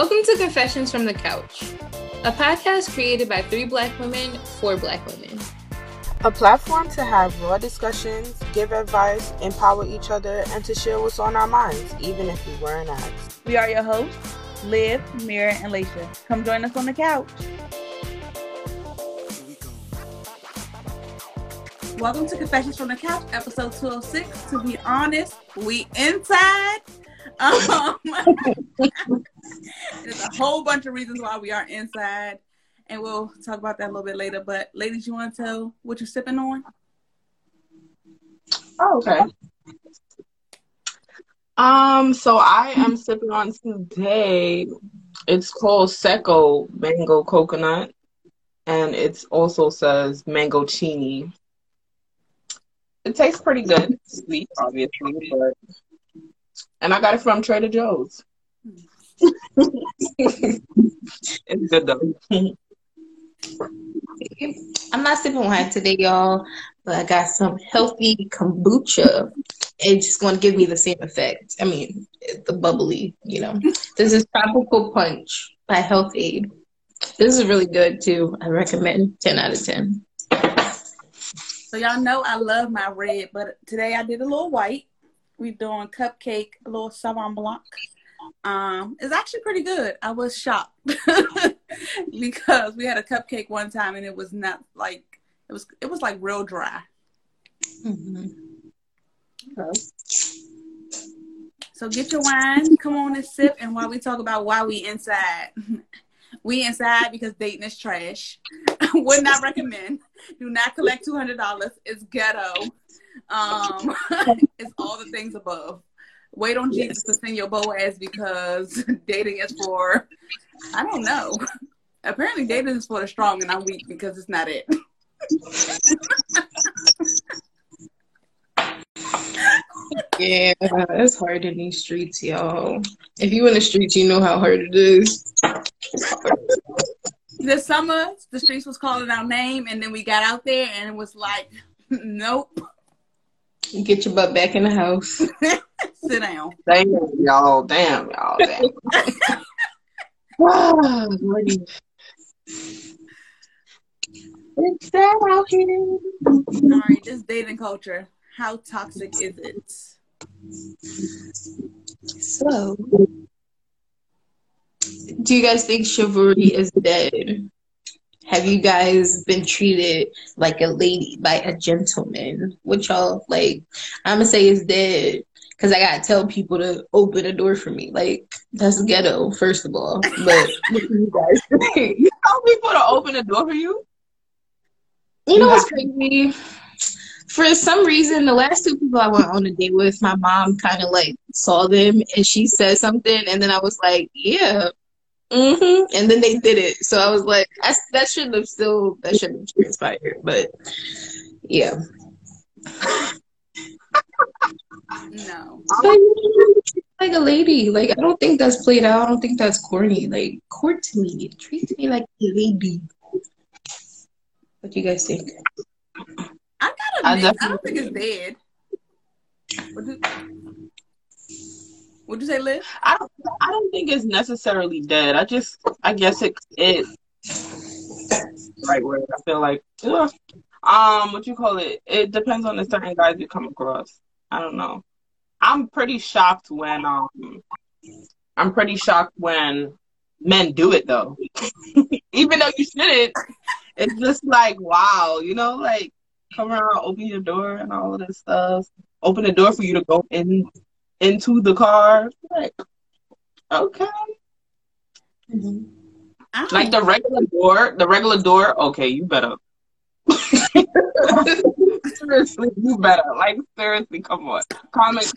Welcome to Confessions from the Couch, a podcast created by three black women for black women. A platform to have raw discussions, give advice, empower each other, and to share what's on our minds, even if we weren't asked. We are your hosts, Liv, Mira, and Laisha. Come join us on the couch. Welcome to Confessions from the Couch, episode 206. To be honest, we inside. Um, there's a whole bunch of reasons why we are inside, and we'll talk about that a little bit later. But ladies, you want to tell what you're sipping on? Oh, okay. Um, so I am sipping on today. It's called Secco Mango Coconut, and it also says mango chini. It tastes pretty good. It's sweet, obviously, but and I got it from Trader Joe's. It's good though. I'm not sipping wine today, y'all, but I got some healthy kombucha. It's just going to give me the same effect. I mean, the bubbly, you know. This is Tropical Punch by Health-Ade. This is really good too. I recommend 10 out of 10. So y'all know I love my red, but today I did a little white. We're doing cupcake, a little Sauvignon Blanc. Um, it's actually pretty good. I was shocked because we had a cupcake one time and it was not like it was. It was like real dry. Mm-hmm. Okay. So get your wine, come on and sip, and while we talk about why we inside, we inside because dating is trash. Would not recommend. Do not collect two hundred dollars. It's ghetto. Um, it's all the things above. Wait on yes. Jesus to send your Boaz because dating is for, I don't know. Apparently, dating is for the strong, and I'm weak because it's not it. yeah, it's hard in these streets, y'all. If you in the streets, you know how hard it is. This summer, the streets was calling our name, and then we got out there, and it was like, nope. Get your butt back in the house. Sit down. Damn, y'all. Damn, y'all. Damn. oh, it's sad out here. All right, this dating culture. How toxic is it? So, do you guys think chivalry is dead? Have you guys been treated like a lady by a gentleman? Which y'all like? I'm gonna say is dead because I gotta tell people to open a door for me. Like that's ghetto, first of all. But you guys you tell people to open a door for you? You know what's crazy? For some reason, the last two people I went on a date with, my mom kind of like saw them and she said something, and then I was like, "Yeah, Mm-hmm. And then they did it. So I was like, I, that shouldn't have still, that shouldn't have transpired. But yeah. no. Like a lady. Like, I don't think that's played out. I don't think that's corny. Like, court to me. Treat me like a lady. What do you guys think? I gotta admit, I, I don't think it's dead. What'd you say, Liz? I don't. I don't think it's necessarily dead. I just. I guess it. It. Right word. I feel like. Ugh. Um. What you call it? It depends on the certain guys you come across. I don't know. I'm pretty shocked when. Um. I'm pretty shocked when men do it though. Even though you shouldn't. It's just like wow. You know, like come around, open your door, and all of this stuff. Open the door for you to go in into the car. Like, okay. Mm-hmm. Like the regular door, the regular door. Okay, you better. seriously, you better. Like seriously, come on. Comment.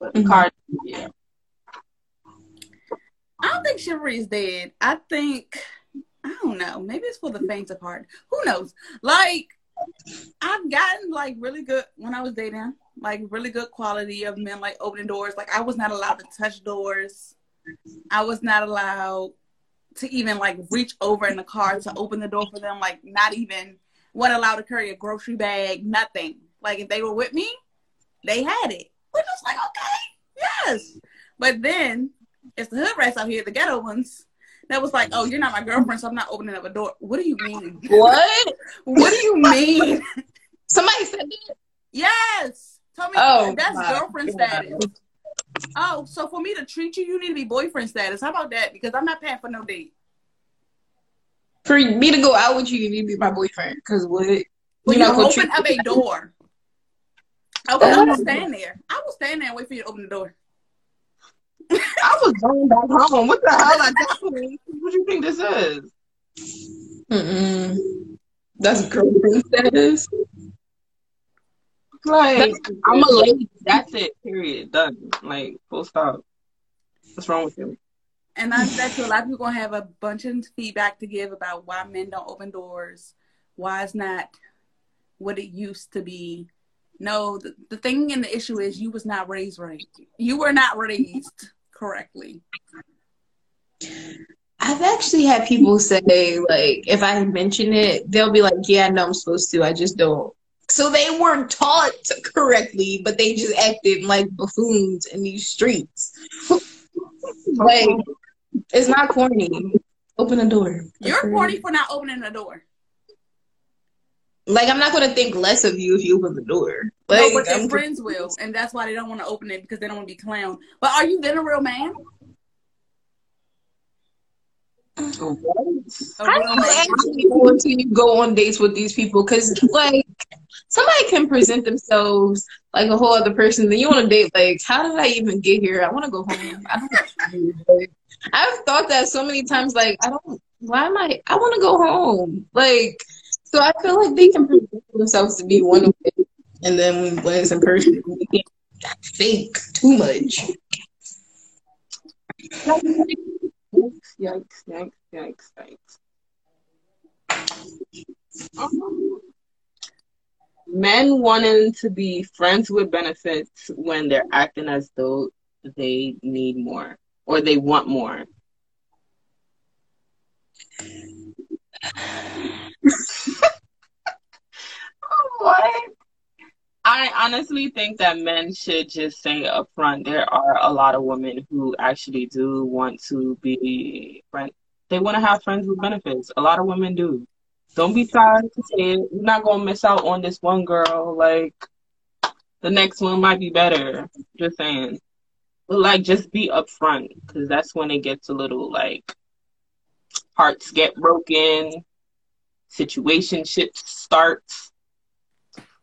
But mm-hmm. car, yeah. I don't think chivalry is dead. I think I don't know. Maybe it's for the faint of heart. Who knows? Like I've gotten like really good when I was dating like really good quality of men like opening doors. Like I was not allowed to touch doors. I was not allowed to even like reach over in the car to open the door for them. Like not even wasn't allowed to carry a grocery bag, nothing. Like if they were with me, they had it. Which was like, okay, yes. But then It's the hood rats out here, the ghetto ones. That was like, oh, you're not my girlfriend, so I'm not opening up a door. What do you mean? What? what do you mean? Somebody said that. Yes. Tell me Oh, that's my girlfriend status. Oh, so for me to treat you, you need to be boyfriend status. How about that? Because I'm not paying for no date. For me to go out with you, you need to be my boyfriend. Cause what? But You're you not gonna open up a door. Okay, I will stand there. I will stand there and wait for you to open the door. I was going back home. What the hell? I definitely. What do you think this is? Mm-mm. That's girlfriend status. Like I'm a lady. That's it. Period. Done. Like full stop. What's wrong with you? And I bet you a lot of people gonna have a bunch of feedback to give about why men don't open doors, why it's not what it used to be. No, the, the thing and the issue is you was not raised right. You were not raised correctly. I've actually had people say, like, if I mention it, they'll be like, yeah, I know I'm supposed to, I just don't. So they weren't taught correctly, but they just acted like buffoons in these streets. like, it's not corny. Open the door. You're corny for not opening the door. Like, I'm not going to think less of you if you open the door. Like, no, but their I'm- friends will, and that's why they don't want to open it because they don't want to be clowned. But are you then a real man? A I real don't man. actually know until you go on dates with these people because, like, somebody can present themselves like a whole other person. Then you want to date, like, how did I even get here? I want to go home. I don't. I've thought that so many times. Like, I don't. Why am I? I want to go home. Like, so I feel like they can present themselves to be one way, and then when it's in person, they can fake too much. Yikes! Yikes! Yikes! Yikes! Um, men wanting to be friends with benefits when they're acting as though they need more or they want more. what? I honestly think that men should just say up front there are a lot of women who actually do want to be friends. They want to have friends with benefits. A lot of women do. Don't be shy to say. You're not gonna miss out on this one girl. Like the next one might be better. Just saying. But like, just be upfront because that's when it gets a little like hearts get broken, situationships start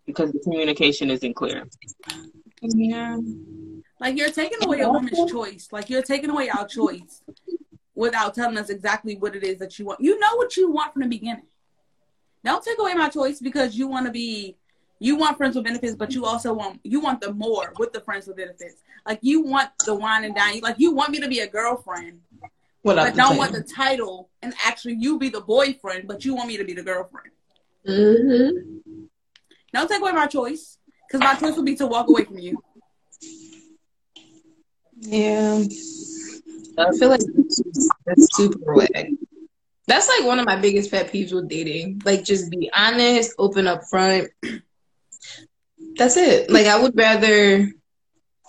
because the communication isn't clear. Yeah. Like you're taking away a woman's choice. Like you're taking away our choice without telling us exactly what it is that you want. You know what you want from the beginning. Don't take away my choice because you want to be you want friends with benefits, but you also want you want the more with the friends with benefits. Like you want the wine and dine. Like you want me to be a girlfriend, Without but the don't want the title and actually you be the boyfriend, but you want me to be the girlfriend. Mm-hmm. Don't take away my choice because my choice would be to walk away from you. Yeah. I feel like that's, that's super whack. That's like one of my biggest pet peeves with dating. Like, just be honest, open up front. That's it. Like, I would rather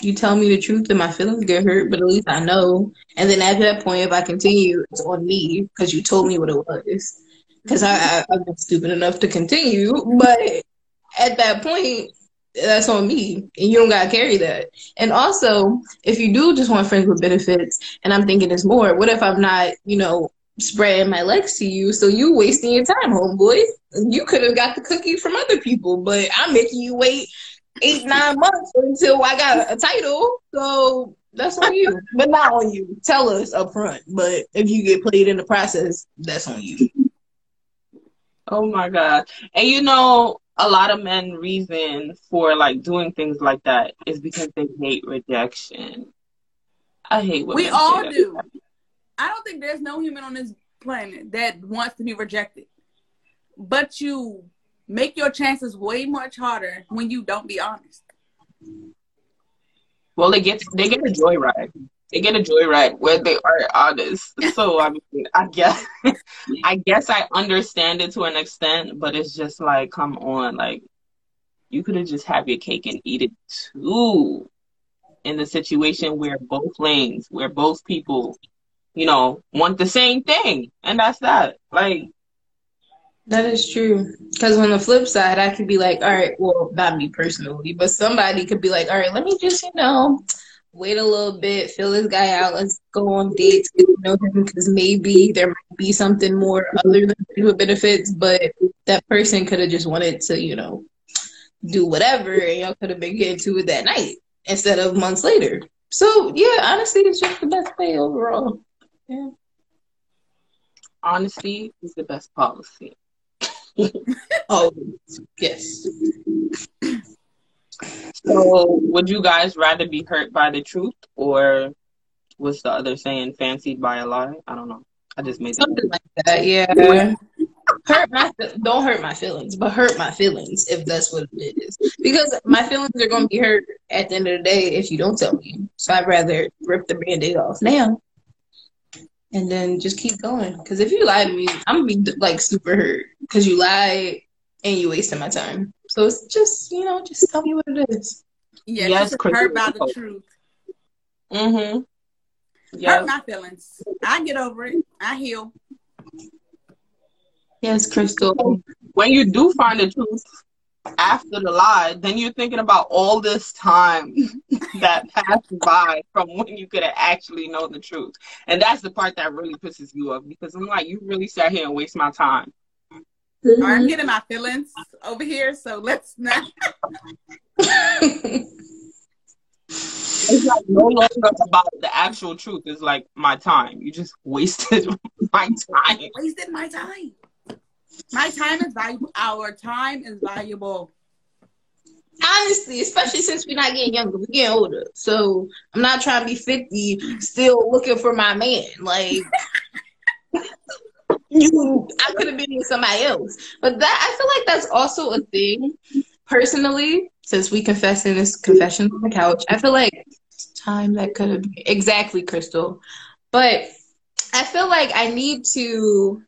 you tell me the truth and my feelings get hurt, but at least I know. And then at that point, if I continue, it's on me because you told me what it was. Because I, I, stupid enough to continue. But at that point, that's on me. And you don't got to carry that. And also, if you do just want friends with benefits, and I'm thinking it's more, what if I'm not, you know, spreading my legs to you? So you wasting your time, homeboy. You could have got the cookie from other people, but I'm making you wait eight, nine months until I got a title. So that's on you, but not on you. Tell us up front. But if you get played in the process, that's on you. Oh my god. And you know, a lot of men reason for like doing things like that is because they hate rejection. I hate when We all that. I don't think there's no human on this planet that wants to be rejected. But you make your chances way much harder when you don't be honest. Well, they get they get a joyride. They get a joyride where they are honest. So I mean, I guess I guess I understand it to an extent, but it's just like, come on, like you could have just have your cake and eat it too. in the situation where both lanes, where both people, you know, want the same thing. And that's that. Like, that is true. Because on the flip side, I could be like, all right, well, not me personally, but somebody could be like, all right, let me just, you know, wait a little bit, fill this guy out. Let's go on dates, get to know him, because maybe there might be something more other than with benefits. But that person could have just wanted to, you know, do whatever, and y'all could have been getting to it that night instead of months later. So yeah, honestly, it's just the best way overall. Yeah. Honesty is the best policy. oh yes. So, would you guys rather be hurt by the truth or what's the other saying, fancied by a lie? I don't know. I just made something that. like that. Yeah. hurt my don't hurt my feelings, but hurt my feelings if that's what it is. Because my feelings are going to be hurt at the end of the day if you don't tell me. So I'd rather rip the band-aid off now and then just keep going. Because if you lie to me, I'm gonna be like super hurt because you lied and you wasted my time. So it's just you know, just tell me what it is. Yeah, yes, just hurt by the truth. Mm-hmm. Yep. Hurt my feelings. I get over it. I heal. Yes, Crystal. When you do find the truth after the lie, then you're thinking about all this time that passed by from when you could have actually known the truth. And that's the part that really pisses you off because I'm like, you really sat here and waste my time. Mm-hmm. I'm getting my feelings over here, so let's not. it's like no longer about the actual truth. It's like my time. You just wasted my time. Wasted my time. My time is valuable. Our time is valuable. Honestly, especially since we're not getting younger, we're getting older. So I'm not trying to be 50, still looking for my man. Like you, I could have been with somebody else. But that I feel like that's also a thing. Personally, since we confess in this confession on the couch, I feel like time that could have been exactly Crystal. But I feel like I need to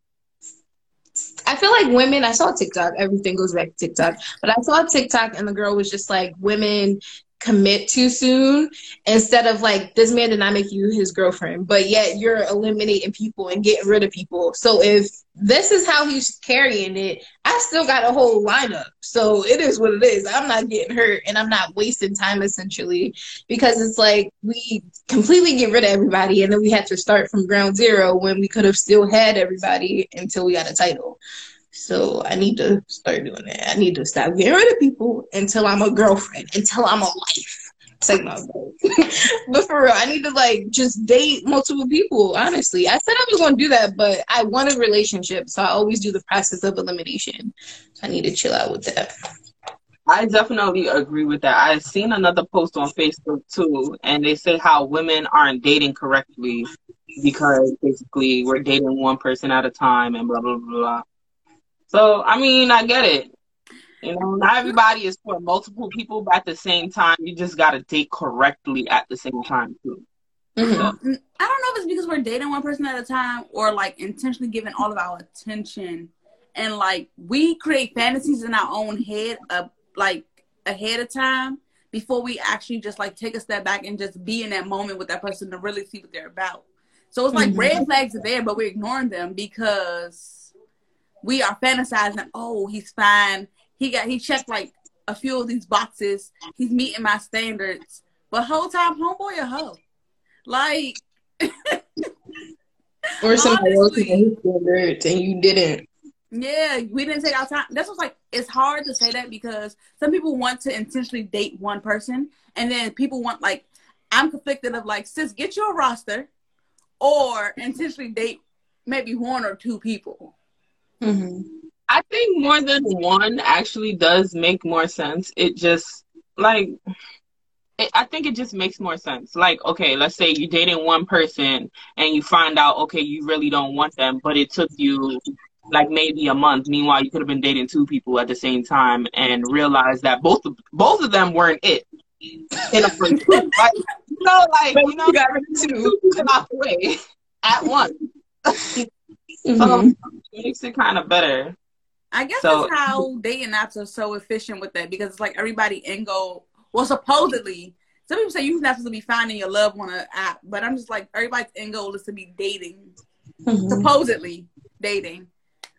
I feel like women, I saw TikTok, everything goes back to TikTok, but I saw TikTok and the girl was just like, women commit too soon instead of like this man did not make you his girlfriend but yet you're eliminating people and getting rid of people. So if this is how he's carrying it i still got a whole lineup. So it is what it is. I'm not getting hurt and i'm not wasting time essentially because it's like we completely get rid of everybody and then we had to start from ground zero when we could have still had everybody until we got a title so I need to start doing that. I need to stop getting rid of people until I'm a girlfriend, until I'm a wife. Take my but for real, I need to like just date multiple people. Honestly, I said I was going to do that, but I want a relationship, so I always do the process of elimination. I need to chill out with that. I definitely agree with that. I've seen another post on Facebook too, and they say how women aren't dating correctly because basically we're dating one person at a time and blah blah blah. So I mean, I get it. You know, not everybody is for multiple people, but at the same time, you just got to date correctly at the same time too. Mm-hmm. So, I don't know if it's because we're dating one person at a time or like intentionally giving all of our attention, and like we create fantasies in our own head, of, like ahead of time before we actually just like take a step back and just be in that moment with that person to really see what they're about. So it's like mm-hmm. red flags are there, but we're ignoring them because we are fantasizing, oh, he's fine. He got he checked like a few of these boxes. He's meeting my standards. But whole time, homeboy a hoe. Like Or somebody else his standards and you didn't. Yeah, we didn't take our time. That's what's like it's hard to say that because some people want to intentionally date one person and then people want like I'm conflicted of like, sis, get your roster or intentionally date maybe one or two people. Mm-hmm. I think more than one actually does make more sense. It just like it, I think it just makes more sense. Like, okay, let's say you're dating one person and you find out, okay, you really don't want them, but it took you like maybe a month. Meanwhile, you could have been dating two people at the same time and realized that both of, both of them weren't it. In a like, you know, like you know, you got two off the way at once. Mm-hmm. Um, it makes it kind of better. I guess so, that's how dating apps are so efficient with that because it's like everybody in go well supposedly some people say you're not supposed to be finding your love on an app, but I'm just like everybody's end goal is to be dating, mm-hmm. supposedly dating,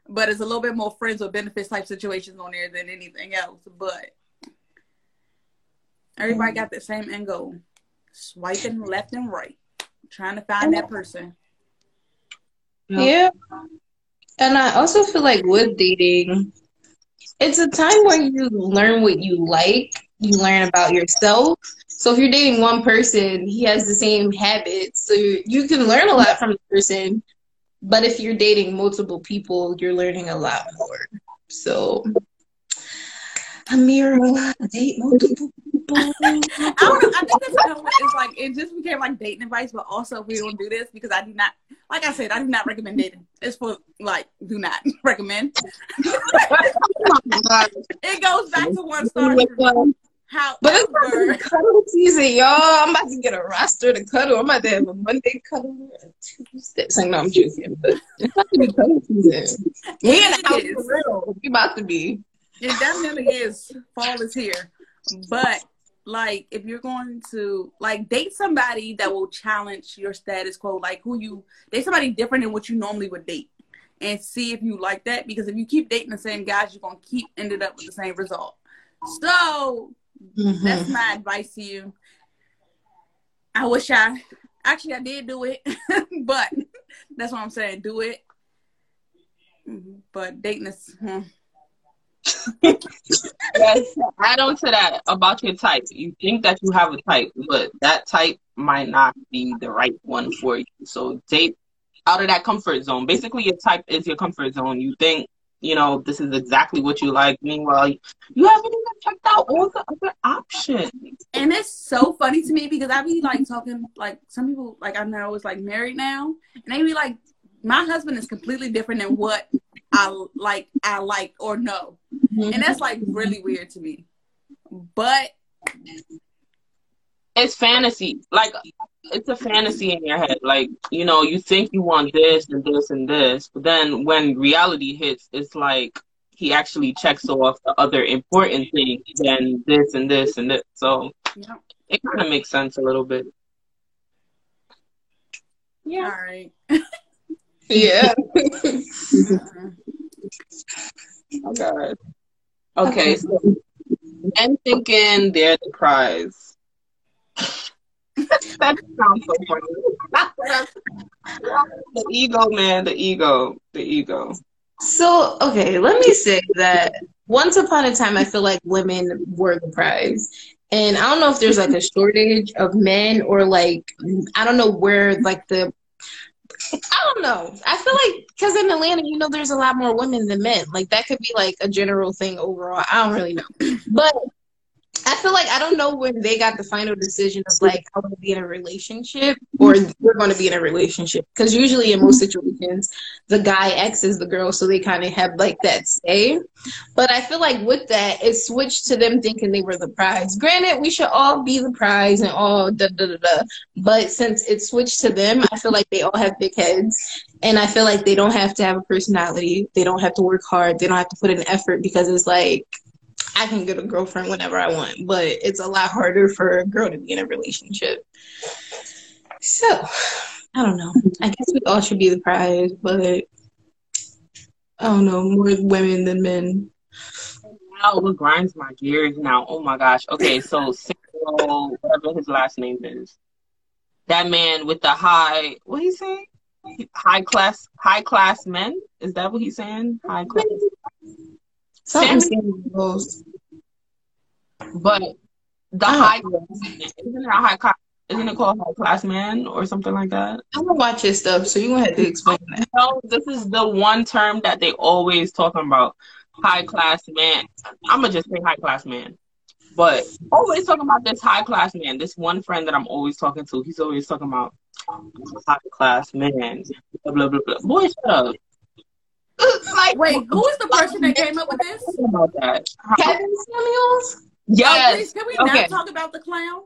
but it's a little bit more friends with benefits type situations on there than anything else. But everybody mm-hmm. got the same end goal, swiping left and right, trying to find that person. Yeah. And I also feel like with dating, it's a time where you learn what you like, you learn about yourself. So if you're dating one person, he has the same habits, so you can learn a lot from the person. But if you're dating multiple people, you're learning a lot more. So Amira, date multiple people. I, don't know, I think that's kind of it's like it just became like dating advice, but also if we don't do this because I do not like I said, I do not recommend dating. It's for like do not recommend. it goes back to one star. How but it's about cuddle season, y'all. I'm about to get a roster to cuddle. I'm about to have a Monday cuddle, a Tuesday. So, no, I'm joking, but it's about to be cuddle season. We in the house for real. We about to be. It definitely is. Fall is here, but like if you're going to like date somebody that will challenge your status quo, like who you date somebody different than what you normally would date, and see if you like that. Because if you keep dating the same guys, you're gonna keep ended up with the same result. So mm-hmm. that's my advice to you. I wish I actually I did do it, but that's what I'm saying. Do it. Mm-hmm. But dating is. Hmm yes, add on to that about your type. You think that you have a type, but that type might not be the right one for you. So date out of that comfort zone. Basically, your type is your comfort zone. You think, you know, this is exactly what you like. Meanwhile, you haven't even checked out all the other options. And it's so funny to me because I be like talking, like some people, like I know is like married now, and they be like, my husband is completely different than what I like, I like or know. And that's like really weird to me. But it's fantasy. Like it's a fantasy in your head. Like, you know, you think you want this and this and this, but then when reality hits, it's like he actually checks off the other important things than this and this and this. So yeah. it kind of makes sense a little bit. Yeah. All right. yeah. oh God. Okay, so men thinking they're the prize. that sounds so funny. the ego, man, the ego, the ego. So, okay, let me say that once upon a time, I feel like women were the prize. And I don't know if there's like a shortage of men or like, I don't know where like the I don't know. I feel like because in Atlanta, you know, there's a lot more women than men. Like that could be like a general thing overall. I don't really know, but I feel like I don't know when they got the final decision of like I want to be in a relationship or mm-hmm. we're going to be in a relationship because usually in most situations the guy X's the girl so they kind of have like that say. But I feel like with that it switched to them thinking they were the prize. Granted, we should all be the prize and all da da da da. But since it switched to them, I feel like they all have big heads and I feel like they don't have to have a personality. They don't have to work hard. They don't have to put in effort because it's like I can get a girlfriend whenever I want, but it's a lot harder for a girl to be in a relationship. So, I don't know. I guess we all should be the prize, but I don't know, more women than men. Now, what grinds my gears now? Oh my gosh. Okay, so whatever his last name is, that man with the high, what he saying? High class, high class men. Is that what he's saying? High class. Something But the oh. high isn't it a high class? Isn't it called high class man or something like that? I'm gonna watch his stuff, so you gonna have to explain that. No, this is the one term that they always talking about. High class man. I'm gonna just say high class man. But always talking about this high class man. This one friend that I'm always talking to, he's always talking about high class man. Blah blah blah. blah. Boy, shut up. Like, Wait, who is the person that came up with this? Uh, Kevin Samuels? Yes. Oh, please, can we okay. not talk about the clown?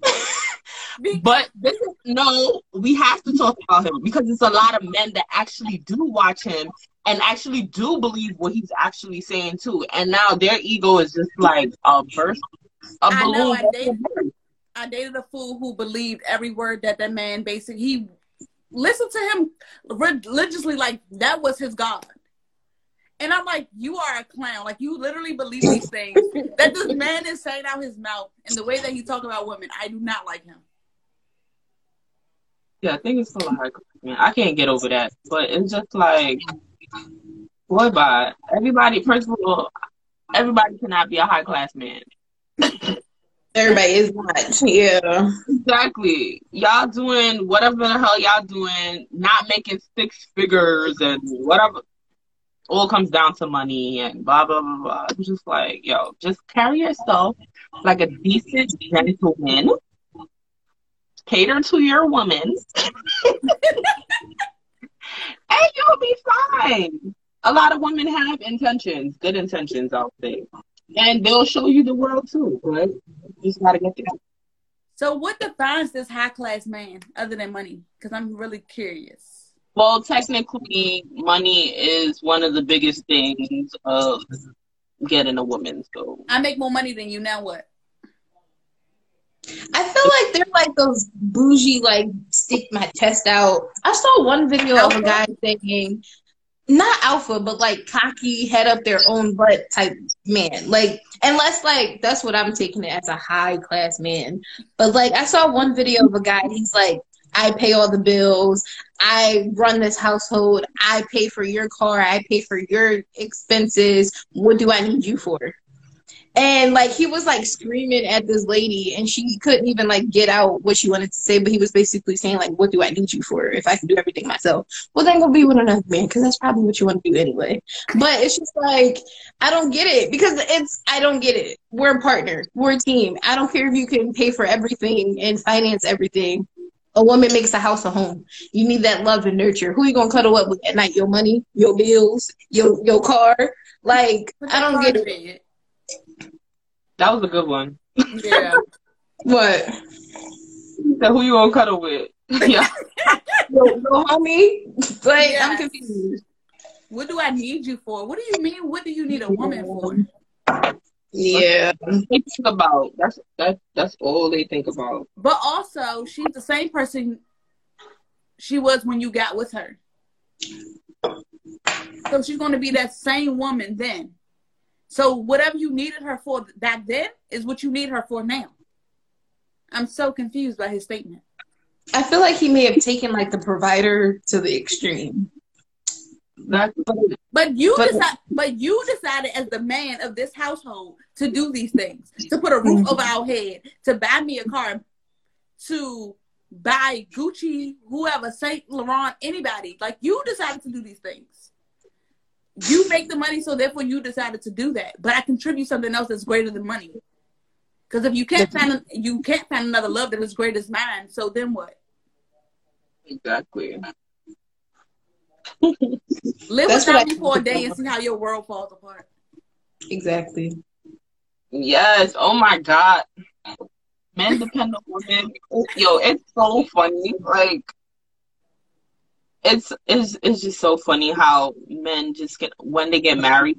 but this is no, we have to talk about him because there's a lot of men that actually do watch him and actually do believe what he's actually saying too. And now their ego is just like a burst, a balloon. I know, they, I dated a fool who believed every word that that man basically he listened to him religiously like that was his god. And I'm like, you are a clown. Like you literally believe these things that this man is saying out his mouth and the way that he talk about women. I do not like him. Yeah, I think it's so hard. Man, I can't get over that. But it's just like, boy, bye. Everybody, first of all, everybody cannot be a high class man. Everybody is not. Yeah. Exactly. Y'all doing whatever the hell y'all doing, not making six figures and whatever. All comes down to money and blah blah blah blah. It's just like, yo, just carry yourself like a decent gentleman. Cater to your woman. and you'll be fine. A lot of women have intentions, good intentions, I'll say. And they'll show you the world too, right? you just gotta get there. So, what defines this high class man other than money? Because I'm really curious. Well, technically, money is one of the biggest things of getting a woman's So I make more money than you. Now what? I feel like they're like those bougie, like stick my chest out. I saw one video of a guy saying, not alpha, but like cocky, head up their own butt type man. Like, unless like that's what I'm taking it as a high class man. But like, I saw one video of a guy. He's like, I pay all the bills. I run this household. I pay for your car. I pay for your expenses. What do I need you for? And like he was like screaming at this lady, and she couldn't even like get out what she wanted to say. But he was basically saying like, "What do I need you for? If I can do everything myself, well then go be with another man because that's probably what you want to do anyway." But it's just like I don't get it because it's I don't get it. We're a partner. We're a team. I don't care if you can pay for everything and finance everything. A woman makes a house a home. You need that love and nurture. Who are you gonna cuddle up with at night? Your money, your bills, your your car. Like I don't get it. That was a good one. Yeah. what? So who you gonna cuddle with? yeah. yo, yo, homie. Like yes. I'm confused. What do I need you for? What do you mean? What do you need a woman for? Yeah. Think about that's that that's all they think about. But also, she's the same person she was when you got with her. So she's going to be that same woman then. So whatever you needed her for back then is what you need her for now. I'm so confused by his statement. I feel like he may have taken like the provider to the extreme. Not, but you but, decide, but you decided as the man of this household to do these things, to put a roof over our head, to buy me a car, to buy Gucci, whoever, Saint Laurent, anybody. Like you decided to do these things. You make the money, so therefore you decided to do that. But I contribute something else that's greater than money. Because if you can't find a, you can't find another love that is great as mine, so then what? Exactly. Live That's without me for a day and see how your world falls apart. Exactly. Yes. Oh my God. Men depend on women. Yo, it's so funny. Like, it's it's it's just so funny how men just get when they get married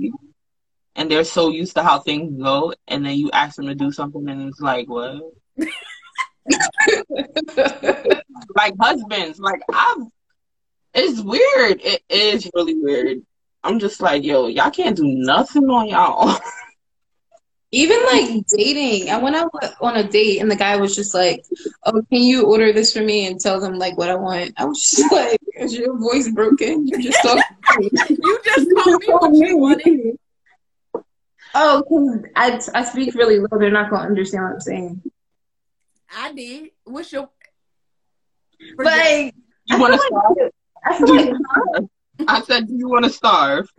and they're so used to how things go, and then you ask them to do something, and it's like, what? like husbands, like I've it's weird. It is really weird. I'm just like, yo, y'all can't do nothing on y'all. Even like mm-hmm. dating, I went out on a date and the guy was just like, "Oh, can you order this for me and tell them like what I want?" I was just like, "Is your voice broken? You just talking. you just told me what you wanted." Oh, I I speak really low. They're not gonna understand what I'm saying. I did. What's your? Like, you want to like, I feel like I said, "Do you want to starve?"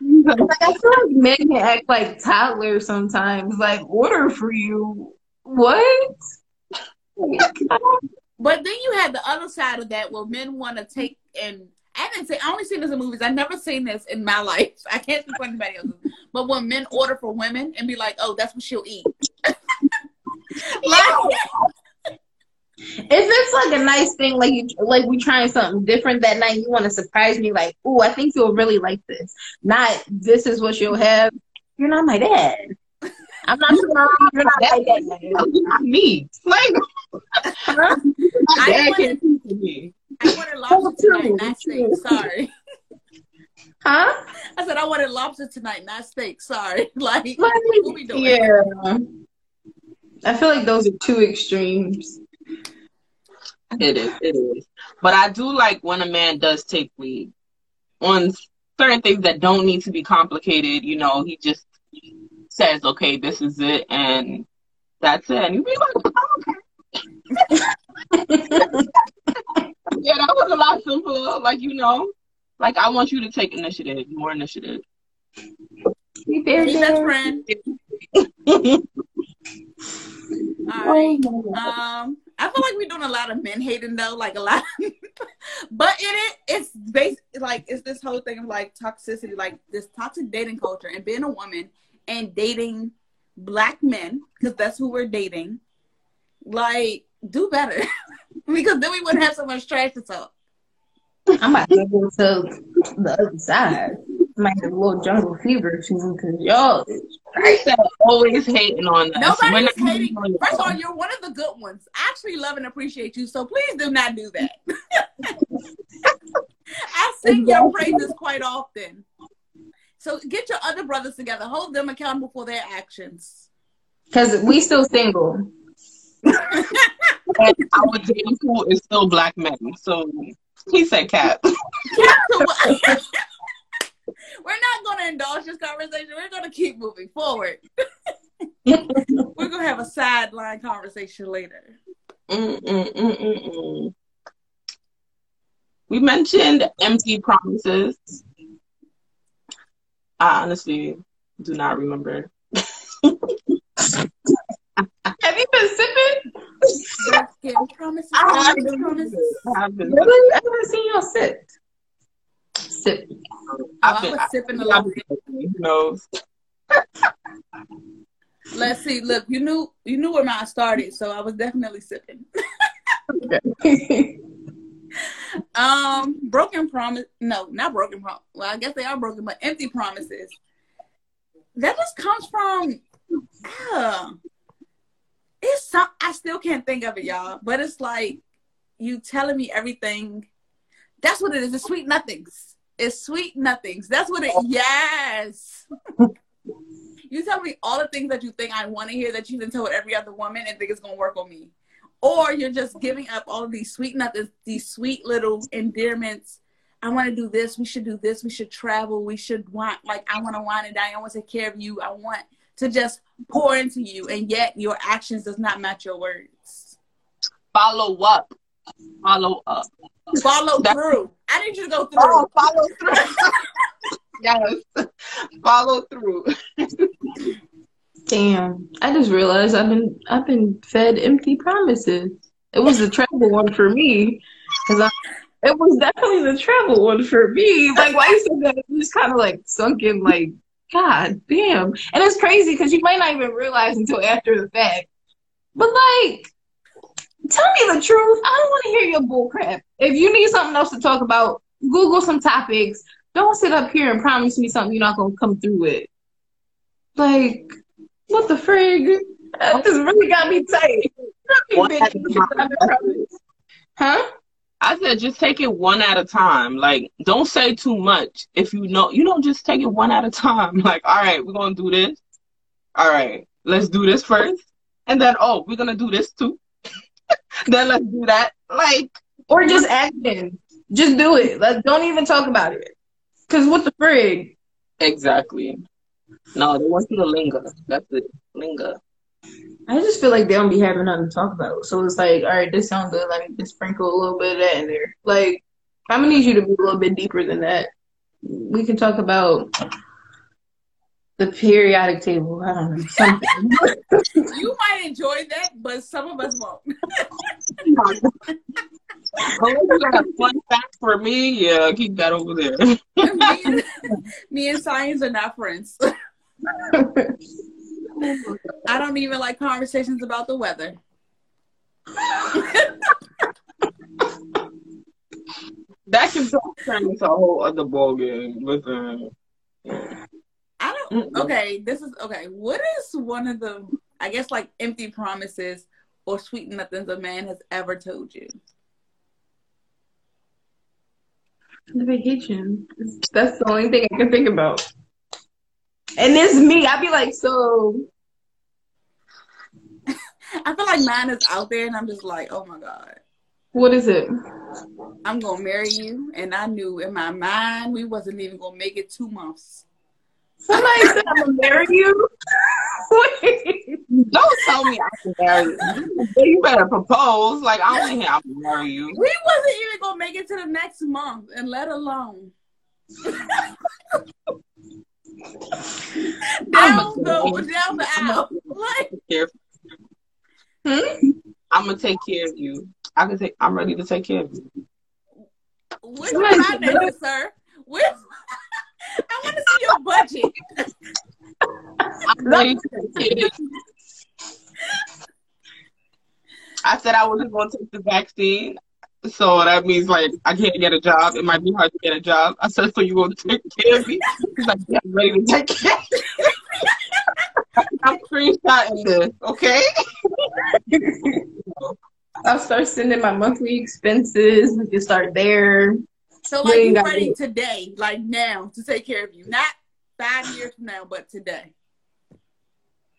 Like, I feel like men can act like toddlers sometimes. Like, order for you. What? but then you had the other side of that where men want to take and I didn't say I only seen this in movies. I've never seen this in my life. I can't speak for anybody else. But when men order for women and be like, "Oh, that's what she'll eat," like, if it's like a nice thing, like you like we trying something different that night, you want to surprise me, like, oh, I think you'll really like this. Not this is what you'll have. You're not my dad. I'm not sure you're not like that. Not me. Like, I dad wanted- can't teach me. I wanted lobster tonight, not steak. Sorry. Huh? I said I wanted lobster tonight, not steak. Sorry. Like, Like, what we doing? yeah. I feel like those are two extremes. It is. It is. But I do like when a man does take lead on certain things that don't need to be complicated. You know, he just says, "Okay, this is it," and that's it. And you be like, oh, "Okay." yeah, that was a lot simpler. Like you know, like I want you to take initiative, more initiative. You fair Hey, best friend. All right. Um, I feel like we're doing a lot of men hating though, like a lot. but in it, it's based like it's this whole thing of like toxicity, like this toxic dating culture, and being a woman and dating black men because that's who we're dating. Like, do better because then we wouldn't have so much trash to talk. I'm about to go to the other side. Might have a little jungle fever soon because y'all is I said always hating on us. We're Nobody's not hating. on you. First of all, you're one of the good ones. I actually love and appreciate you, so please do not do that. I sing your praises quite often. So get your other brothers together. Hold them accountable for their actions. because we still single. and our dating pool is still black men. So he said cat. We're not going to indulge this conversation. We're going to keep moving forward. We're going to have a sideline conversation later. Mm, mm, mm, mm, mm. We mentioned empty promises. I honestly do not remember. Have you been sipping? Promises. I promises, promises. haven't. Really? I haven't seen y'all sip. Sip. Oh, I was sipping a little bit. Who knows? Let's see. Look, you knew you knew where mine started, so I was definitely sipping. Um, broken promise. No, not broken promise. Well, I guess they are broken, but empty promises. That just comes from. Uh, it's some. I still can't think of it, y'all. But it's like you telling me everything. That's what it is. It's sweet nothings. It's sweet nothings. That's what it. Yes. you tell me all the things that you think I want to hear that you didn't tell every other woman and think it's gonna work on me or you're just giving up all of these sweet nothings, these sweet little endearments. I want to do this. We should do this. We should travel. We should want, like, I want to wine and. I want to take care of you. I want to just pour into you. And yet your actions does not match your words. Follow up. Follow up. Follow through. I need you to go through. Oh, follow through. yes. Follow through. Damn. I just realized I've been I've been fed empty promises. It was the travel one for me. Cause I it was definitely the travel one for me. Like why you said that it was kind of like sunk in like God damn. And it's crazy because you might not even realize until after the fact. But like tell me the truth. I don't want to hear your bull crap. If you need something else to talk about, Google some topics. Don't sit up here and promise me something you're not gonna come through with. Like, what the frig? That just really got me tight. One at a. Huh? I said just take it one at a time. Like don't say too much. If you know you don't just take it one at a time. Like, all right, we're gonna do this. All right, let's do this first. And then oh, we're gonna do this too. Then let's do that. Like Or just action. Just do it. Like, don't even talk about it. Cause what the frig? Exactly. No, they want you to linger. That's it. Linger. I just feel like they don't be having nothing to talk about. So it's like, all right, this sounds good. Let me just sprinkle a little bit of that in there. Like, I'm gonna need you to be a little bit deeper than that. We can talk about the periodic table. I don't know something. You might enjoy that, but some of us won't. Unless you got a fun fact for me, yeah, keep that over there. me, and, me and science are not friends. I don't even like conversations about the weather. that can turn into a whole other ball ballgame. Listen. I don't okay, this is okay. What is one of the I guess like empty promises or sweet nothings a man has ever told you? The vacation. That's the only thing I can think about. And it's me. I'd be like, so. I feel like mine is out there, and I'm just like, oh my god. What is it? I'm gonna marry you, and I knew in my mind we wasn't even gonna make it two months. Somebody said I'm gonna marry you. Don't tell me I can marry you. You better propose. Like I don't think I can marry you. We wasn't even gonna make it to the next month, and let alone. down the down the aisle. Like, hmm? I'm gonna take care of you. I can take. I'm ready to take care of you. Where's my finances, sir? Where's I want to see your budget. I'm ready to take care. I said I wasn't going to take the vaccine. So that means like I can't get a job. It might be hard to get a job. I said, so you going to take care of me? Because like, yeah, I'm ready to take care. I'm screenshotting this, okay? I'll start sending my monthly expenses. We can start there. So like you ready today, like now, to take care of you, not five years from now, but today.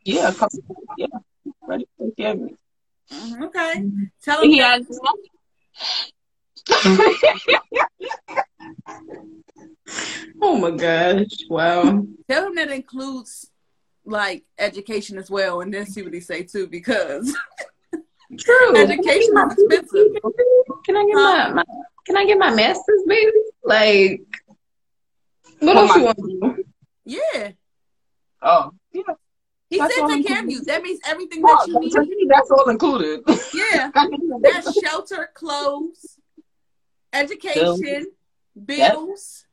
Yeah, yeah, ready to take care of me. Mm-hmm, okay, tell him. Yeah. oh my gosh! Wow. Tell him that includes like education as well, and then see what he say too, because true education is expensive. Can I get um, my, my, Can I get my master's, baby? Like, what oh else you want to do? Yeah. Oh, yeah. He that's said take care of you. That means everything that you need. That's all included. Yeah. that's shelter, clothes, education, bills.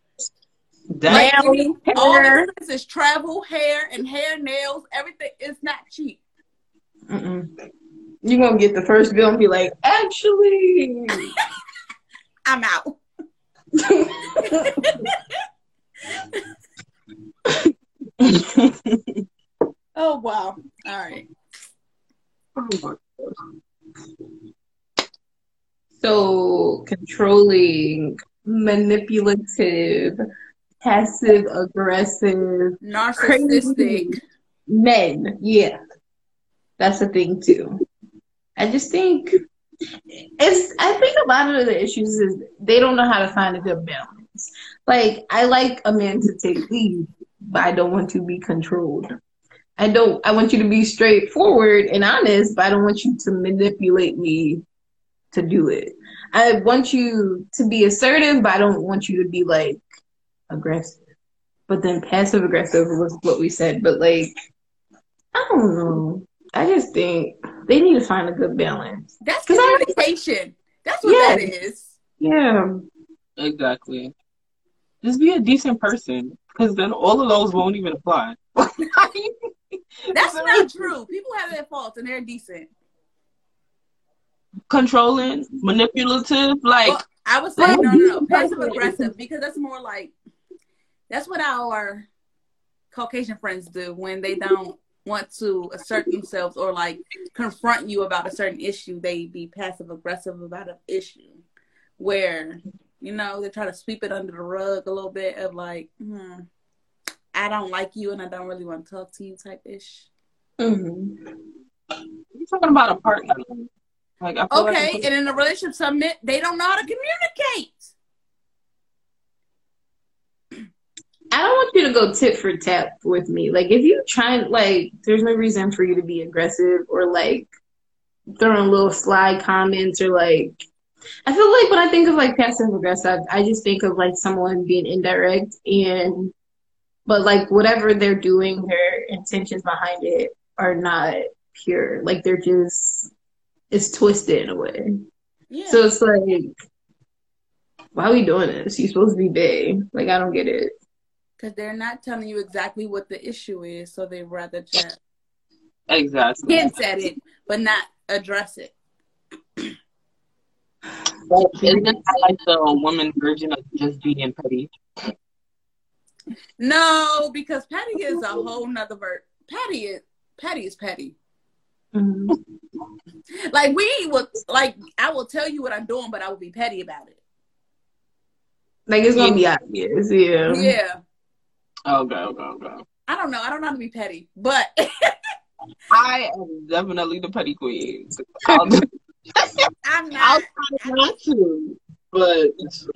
Like any, all this is travel, hair, and hair, nails. Everything is not cheap. Mm-mm. You're gonna get the first bill and be like, actually, I'm out. oh wow! All right. So controlling, manipulative, passive aggressive, narcissistic men. Yeah, that's a thing too. I just think it's. I think a lot of the issues is they don't know how to find a good balance. Like I like a man to take lead, but I don't want to be controlled. I don't. I want you to be straightforward and honest, but I don't want you to manipulate me to do it. I want you to be assertive, but I don't want you to be like aggressive. But then passive aggressive was what we said. But like, I don't know. I just think they need to find a good balance. That's communication. That's what yeah. that is. Yeah. Exactly. Just be a decent person, because then all of those won't even apply. That's not true. People have their faults, and they're decent. Controlling, manipulative, like well, I would say, no, no, no, passive aggressive, because that's more like that's what our Caucasian friends do when they don't want to assert themselves or like confront you about a certain issue, they be passive aggressive about an issue where, you know, they try to sweep it under the rug a little bit of like, hmm, I don't like you and I don't really want to talk to you type ish. Mm-hmm. You're talking about a partner. Like, okay, like and in a relationship summit, they don't know how to communicate. I don't want you to go tit for tat with me. Like if you try like there's no reason for you to be aggressive or like throwing little sly comments or like I feel like when I think of like passive aggressive, I just think of like someone being indirect and but like whatever they're doing, their intentions behind it are not pure. Like they're just it's twisted in a way. Yeah. So it's like why are we doing this? You're supposed to be big. Like I don't get it because they're not telling you exactly what the issue is, so they rather just exactly hint at it, but not address it. But isn't that like the woman version of just being petty? No, because petty is a whole nother word. Petty is petty is petty. Mhm. Like we would like I will tell you what I'm doing, but I will be petty about it. Like it's gonna be obvious, yeah. Yeah. Okay, okay, okay. I don't know. I don't know how to be petty, but I am definitely the petty queen. I'll, I'm I'll try not to, but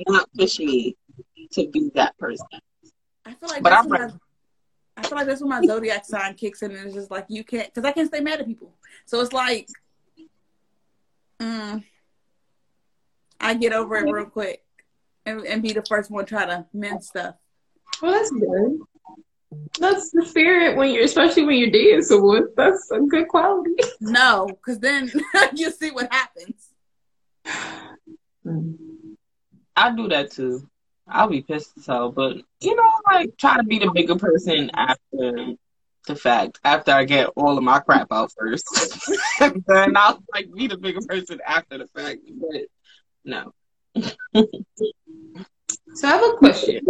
not push me to be that person. I feel like But that's I'm my, I feel like that's when my zodiac sign kicks in, and it's just like you can't because I can't stay mad at people. So it's like, mm, I get over it real quick and, and be the first one to try to mend stuff. Well, that's good. That's the spirit when you're, especially when you're dating someone. That's a good quality. No, because then you see what happens. I do that too. I'll be pissed as hell, but you know, like try to be the bigger person after the fact. After I get all of my crap out first, then I'll like be the bigger person after the fact. But no, So I have a question,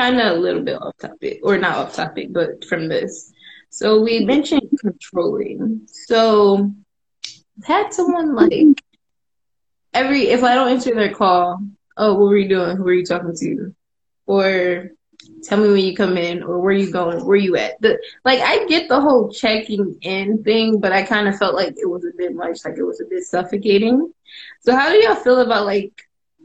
kind of a little bit off topic, or not off topic, but from this. So we mentioned controlling. So had someone like every if I don't answer their call, oh, what were you doing? Who were you talking to? Or tell me when you come in, or where you going? Where you at? The like I get the whole checking in thing, but I kind of felt like it was a bit much, like it was a bit suffocating. So how do y'all feel about like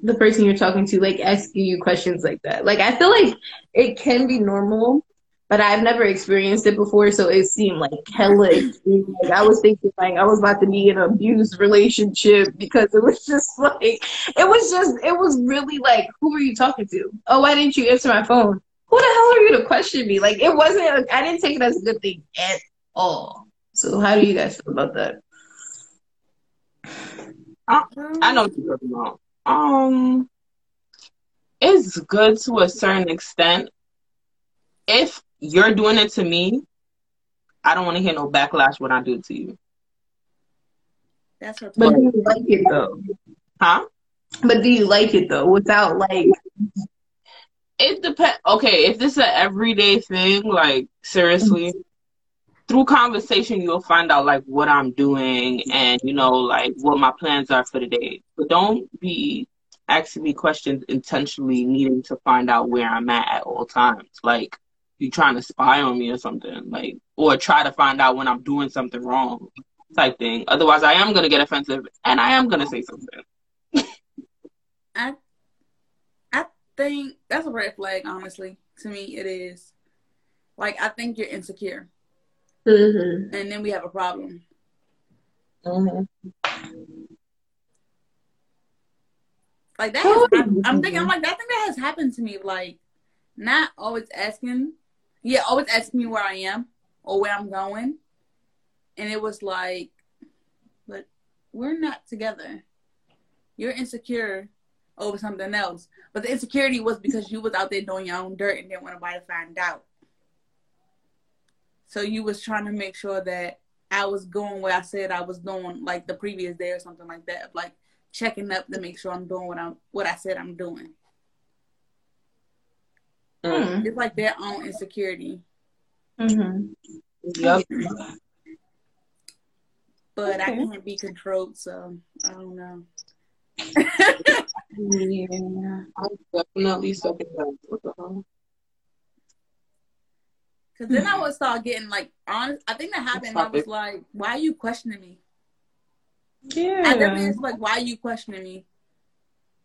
the person you're talking to like asking you questions like that. Like I feel like it can be normal, but I've never experienced it before, so it seemed like hella extreme. Like I was thinking like I was about to be in an abused relationship because it was just like it was just it was really like who were you talking to? Oh, why didn't you answer my phone? Who the hell are you to question me? Like it wasn't I didn't take it as a good thing at all. So how do you guys feel about that? I um, know what you're talking about. Um, it's good to a certain extent. If you're doing it to me, I don't want to hear no backlash when I do it to you. That's her. But point. do you like it though? Huh? But do you like it though? Without like It depends. Okay, if this is an everyday thing, like seriously, through conversation you'll find out like what I'm doing and you know like what my plans are for the day. But don't be asking me questions intentionally needing to find out where I'm at at all times. Like you trying to spy on me or something, like or try to find out when I'm doing something wrong type thing. Otherwise, I am gonna get offensive and I am gonna say something. I I think that's a red flag, honestly. To me it is. Like I think you're insecure. Mhm. And then we have a problem. Like that has, I'm, I'm thinking I'm like that thing that has happened to me. Like not always asking yeah, always asking me where I am or where I'm going. And it was like, but we're not together. You're insecure over something else. But the insecurity was because you was out there doing your own dirt and didn't want nobody to find out. So you was trying to make sure that I was going where I said I was going like the previous day or something like that. Like checking up to make sure I'm doing what I'm what I said I'm doing. Mm. It's like their own insecurity. Mhm. Yep. But I Okay. can't be controlled, so I don't know. Yeah. I'm definitely second that. What the hell? Cause then I hmm. would start getting like honest. I think that happened. I was like, "Why are you questioning me?" I definitely Yeah. was like, "Why are you questioning me?"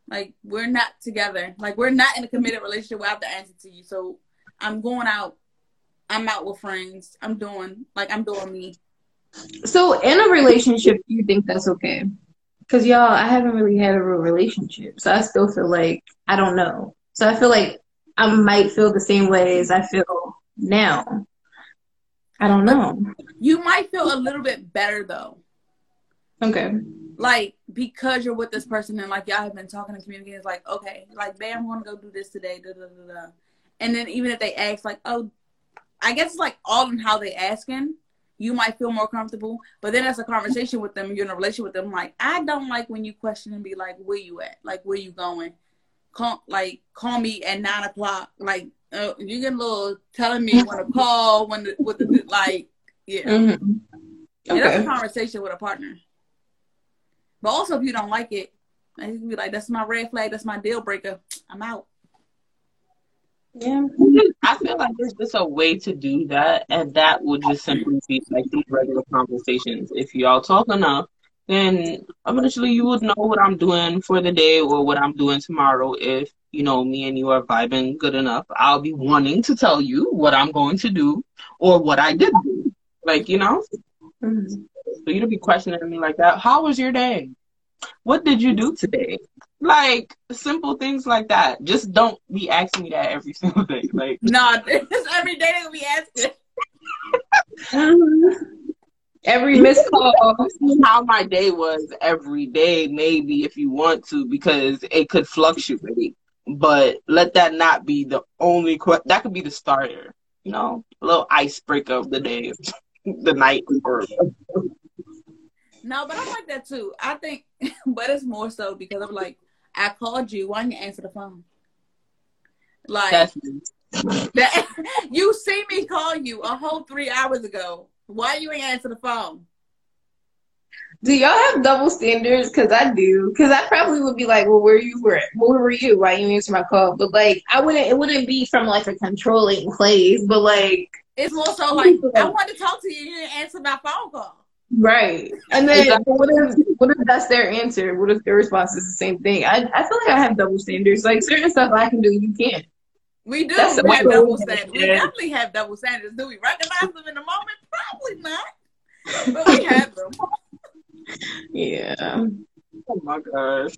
Like we're not together. Like we're not in a committed relationship. Where I have to answer to you. So I'm going out. I'm out with friends. I'm doing like I'm doing me. So in a relationship, do you think that's okay? Because y'all, I haven't really had a real relationship, so I still feel like I don't know. So I feel like I might feel the same way as I feel now. I don't know. You might feel a little bit better though. Okay. like because you're with this person and like y'all have been talking and communicating, it's like okay, like babe, I'm gonna go do this today, da da da da. And then even if they ask, like, oh, I guess it's like all in how they asking. You might feel more comfortable, but then as a conversation with them, you're in a relationship with them. Like, I don't like when you question and be like, "Where you at? Like, where you going? Call like call me at nine o'clock. Like, uh, you get a little telling me when to call, when the, with the like, yeah. Mm-hmm. Yeah, that's a conversation with a partner. But also, if you don't like it, you can be like, "That's my red flag. That's my deal breaker. I'm out." Yeah. I feel like there's just a way to do that, and that would just simply be like these regular conversations. If y'all talk enough, then eventually you would know what I'm doing for the day or what I'm doing tomorrow. If you know me and you are vibing good enough, I'll be wanting to tell you what I'm going to do or what I did do. Like you know, Mm-hmm. for you to be questioning me like that. How was your day? What did you do today? Like simple things like that. Just don't be asking me that every single day. Like No, it's every day they gonna be asking. Every missed call. how my day was every day, maybe if you want to, because it could fluctuate. But let that not be the only question. that could be the starter. You know, a little icebreaker of the day, the night, or No, but I'm like that too. I think, but it's more so because I'm like, I called you. Why didn't you answer the phone? Like that, you see me call you a whole three hours ago. Why you ain't answer the phone? Do y'all have double standards? Because I do. Because I probably would be like, well, where you were? Where were you? Why you answer my call? But like, I wouldn't. It wouldn't be from like a controlling place. But like, It's more so like I want to talk to you. You didn't answer my phone call. right. And then what if what if that's their answer? What if their response is the same thing? I I feel like I have double standards. Like certain stuff I can do, you can't. We do That's have double standards. We definitely have double standards. Do we recognize them in the moment? Probably not. But we have them. Yeah. oh my gosh.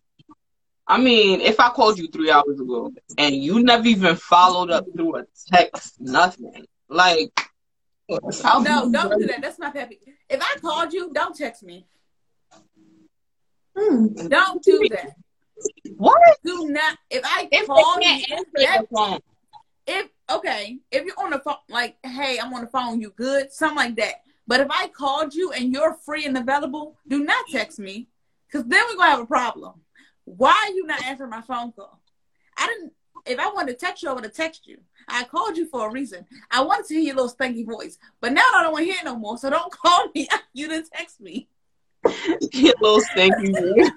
I mean, if I called you three hours ago and you never even followed up through a text, nothing, like, how No, don't do that. That's my peppy. If I called you, don't text me. Hmm. Don't do that. What? Do not. If I If call they you, can't answer that- phone, if okay, if you're on the phone, like, hey, I'm on the phone, you good, something like that. But if I called you and you're free and available, do not text me, because then we're gonna have a problem. Why are you not answering my phone call? I didn't. If I wanted to text you, I would have texted you. I called you for a reason. I wanted to hear your little stanky voice, but now I don't want to hear no more. So don't call me. You didn't text me. you little stinky. oh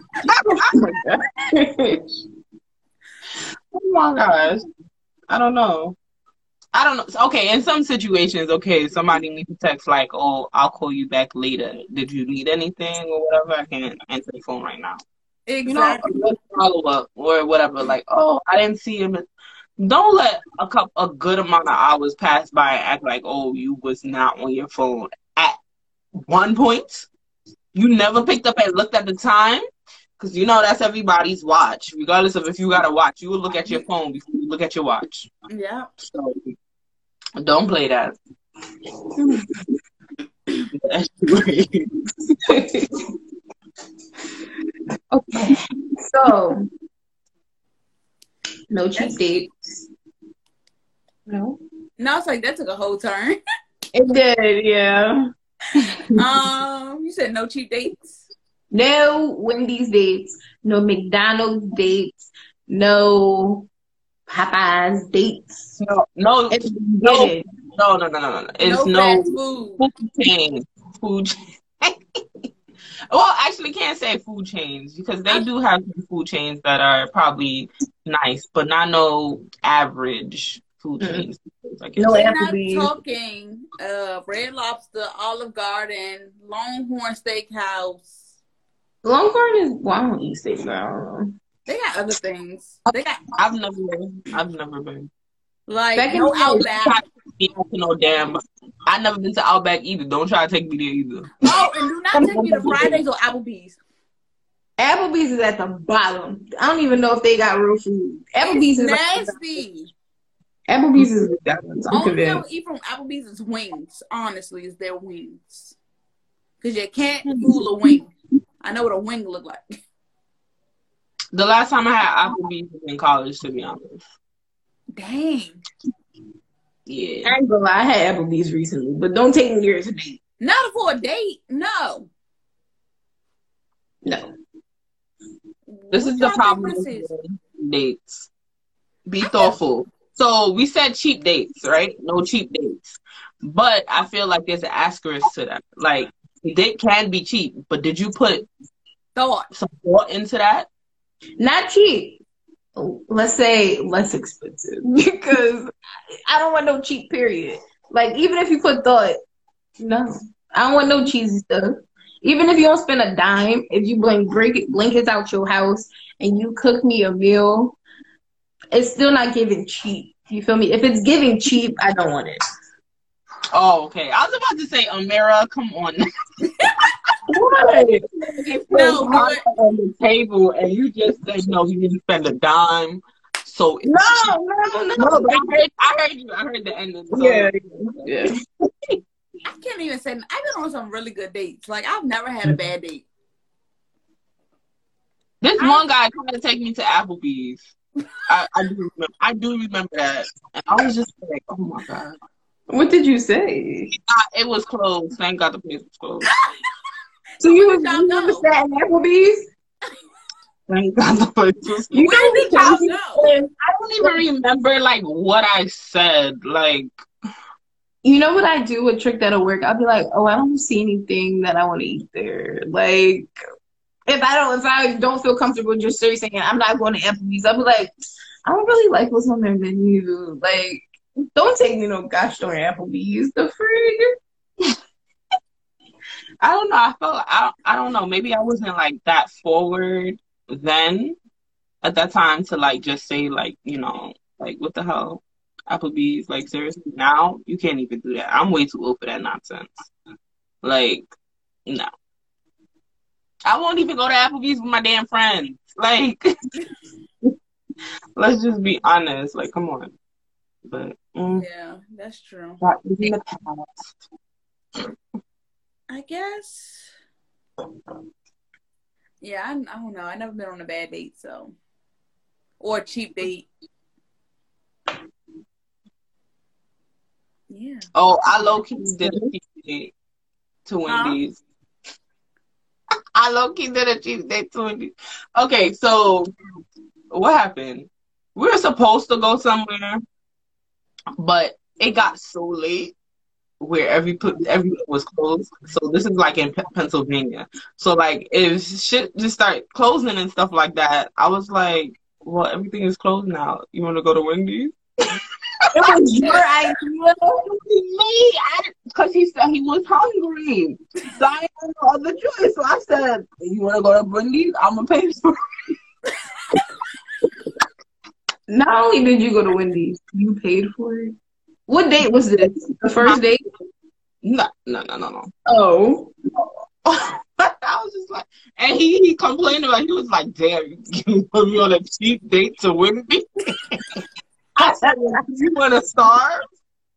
my god. Oh my gosh. Oh I don't know. I don't know. Okay, in some situations, okay, somebody needs to text like, "Oh, I'll call you back later. Did you need anything or whatever?" I can't answer the phone right now. You know, Exactly. follow up or whatever. Like, oh, I didn't see him. Don't let a couple, a good amount of hours pass by and act like, oh, you was not on your phone at one point. You never picked up and looked at the time. Because you know that's everybody's watch. Regardless of if you got a watch, you will look at your phone before you look at your watch. yeah. So don't play that. Okay. So no cheap dates. No. No, it's like that took a whole turn. It did, yeah. um, you said no cheap dates. No Wendy's dates, no McDonald's dates, no Popeyes dates. no, no, It's No. good. no, no, no, no, no. It's no, no, food. food chain. Food chain. well, actually, can't say food chains because they do have some food chains that are probably nice, but not no average food chains. I guess. No We're not talking uh, Red Lobster, Olive Garden, Longhorn Steakhouse. Longhorn is well, I don't eat steak, but I don't know. They got other things. They got I've never, I've never been. like Back no Outback. Yeah, to no damn. I never been to Outback either. Don't try to take me there either. Oh, and do not take me to Fridays or Applebee's. Applebee's is at the bottom. I don't even know if they got real food. Applebee's It's is nasty. Applebee's is McDonald's. I'm Only thing I convinced. would eat from Applebee's is wings. Honestly, is their wings. Cause you can't hmm. fool a wing. I know what a wing look like. The last time I had Applebee's was in college, to be honest. Dang. Yeah. I ain't gonna lie, I had Applebee's recently, but don't take me here date Not for a date. No. No. This What is the y'all problem differences? with dates. Be thoughtful. So we said cheap dates, right? No cheap dates. But I feel like there's an asterisk to that. Like date can be cheap, but did you put Thought. some thought into that? Not cheap. Let's say less expensive because I don't want no cheap. Period. Like even if you put thought, no, I don't want no cheesy stuff. Even if you don't spend a dime, if you bring break blankets out your house and you cook me a meal, it's still not giving cheap. You feel me? If it's giving cheap, I don't want it. Oh, okay. I was about to say, Amira, come on. What? No, but- on the table, and you just said no. You didn't spend a dime. So No, no, no, no. I heard, I heard you. I heard the ending. So. Yeah, yeah. I can't even say. I've been on some really good dates. Like I've never had a mm-hmm. bad date. This I- one guy tried to take me to Applebee's. I, I do remember. I do remember that. And I was just like, oh my god. What did you say? Uh, It was closed. Thank God the place was closed. So you Where was did y'all never sat in Applebee's? Thank God the place was You Where know did y'all crazy? I don't even remember like what I said. Like You know what I do? A trick that'll work. I'll be like, oh, I don't see anything that I want to eat there. Like, if I don't, if I don't feel comfortable just saying I'm not going to Applebee's, I'll be like, I don't really like what's on their menu. Like, don't take me no gosh darn Applebee's. The frig. I don't know. I felt I I don't know. Maybe I wasn't like that forward then at that time to like just say like you know like what the hell Applebee's like seriously now you can't even do that. I'm way too old for that nonsense. Like no, I won't even go to Applebee's with my damn friends. Like let's just be honest. Like come on, but mm, Yeah, that's true. that in the past. I guess. Yeah, I, I don't know. I never been on a bad date, so or a cheap date. Yeah. Oh, I low key did a cheap date to Wendy's. I low key did a cheap date to Wendy's. Okay, so what happened? We were supposed to go somewhere, but it got so late where every everything was closed. So this is like in P- Pennsylvania. So like if shit just start closing and stuff like that, I was like, well, everything is closed now. You want to go to Wendy's? It was your idea. me, because he said he was hungry. So I had no other choice. So I said, "You want to go to Wendy's? I'm gonna pay for it." Not only did you go to Wendy's, you paid for it. What date was this? The first date? No, no, no, no, no. Oh. I was just like, and he he complained about. He was like, "Damn, you put me on a cheap date to Wendy's." I said, "You want to starve?"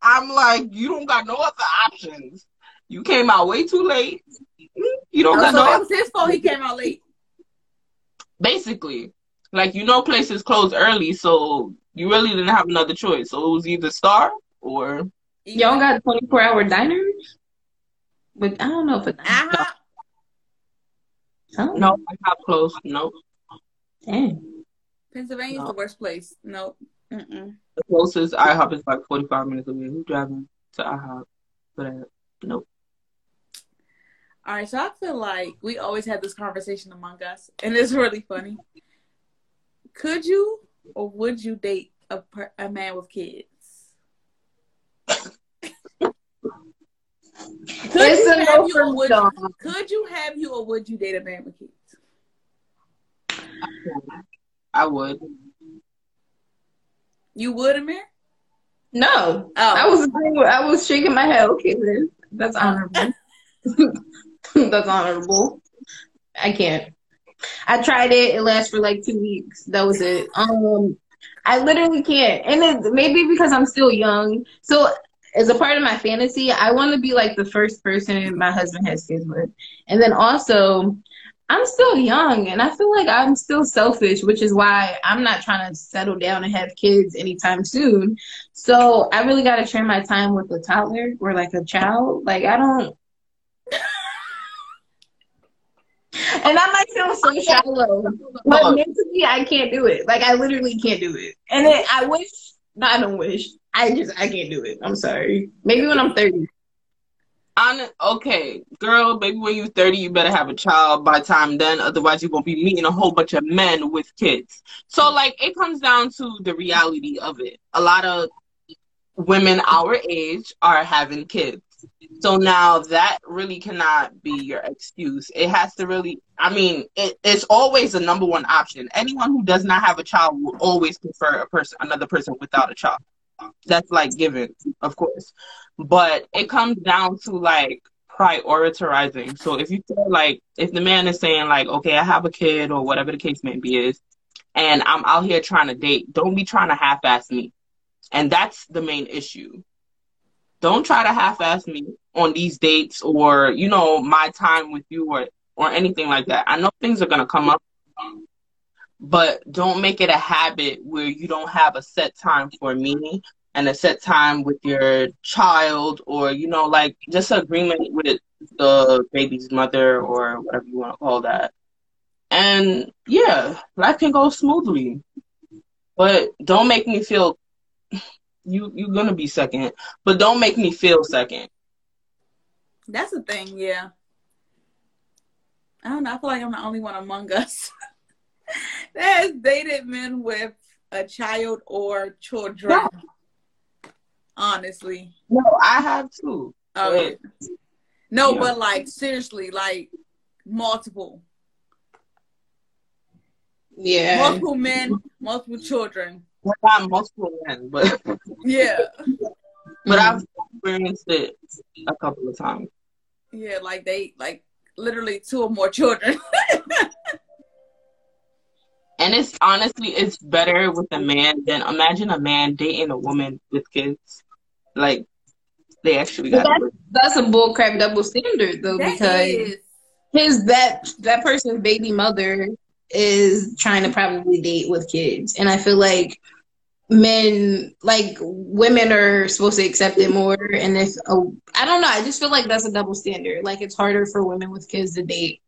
I'm like, "You don't got no other options. You came out way too late. You don't Oh, got so no it was his fault he came out late. basically like you know places close early so you really didn't have another choice so it was either star or Y'all got 24 hour diners? But I don't know if it's. Uh-huh. Oh, no i have closed no Dang. Pennsylvania's No. the worst place. Nope. Mm-mm. the closest ihop is like 45 minutes away who's driving to ihop for that nope All right, so I feel like we always have this conversation among us, and it's really funny. Could you or would you date a per- a man with kids? Could It's you a have no you for or would you? Could you have you or would you date a man with kids? i would You would, Amir? No. Oh, I was I was shaking my head. Okay, Liz. That's honorable. That's honorable. I can't. I tried it. It lasts for like two weeks. That was it. Um, I literally can't. And it, maybe because I'm still young. So as a part of my fantasy, I want to be like the first person my husband has kids with. And then also, I'm still young and I feel like I'm still selfish, which is why I'm not trying to settle down and have kids anytime soon. So I really got to share my time with a toddler or like a child. Like I don't. And I might feel so shallow, but uh-huh. mentally I can't do it. Like I literally can't do it. And it, I wish No, I don't wish. I just I can't do it. I'm sorry. Maybe when I'm 30. On okay, girl, maybe when you're 30, you better have a child by time then. Otherwise, you're gonna be meeting a whole bunch of men with kids. So, like, it comes down to the reality of it. A lot of women our age are having kids. So now that really cannot be your excuse. It has to really, I mean, it, it's always the number one option. Anyone who does not have a child will always prefer a person, another person without a child. That's like given, of course. But it comes down to like prioritizing. So if you feel like, if the man is saying like, okay, I have a kid or whatever the case may be is, and I'm out here trying to date, don't be trying to half-ass me. And that's the main issue don't try to half-ass me on these dates or you know my time with you or or anything like that. I know things are gonna come up, but don't make it a habit where you don't have a set time for me and a set time with your child or you know like just agreement with the baby's mother or whatever you want to call that. And yeah, life can go smoothly. But don't make me feel you you're gonna be second, but don't make me feel second. That's the thing, yeah. I don't know. I feel like I'm the only one among us that has dated men with a child or children. No. Honestly. No, I have too. Okay. no, yeah. but like seriously, like multiple. Yeah. Multiple men, multiple children. Well, not multiple men, but yeah. But I've mm. experienced it a couple of times. Yeah, like they like literally two or more children. and it's honestly it's better with a man than imagine a man dating a woman with kids. Like they actually got that's, that's a bullcrap double standard though that because is. his that that person's baby mother is trying to probably date with kids. And I feel like men like women are supposed to accept it more and if i don't know i just feel like that's a double standard. Like it's harder for women with kids to date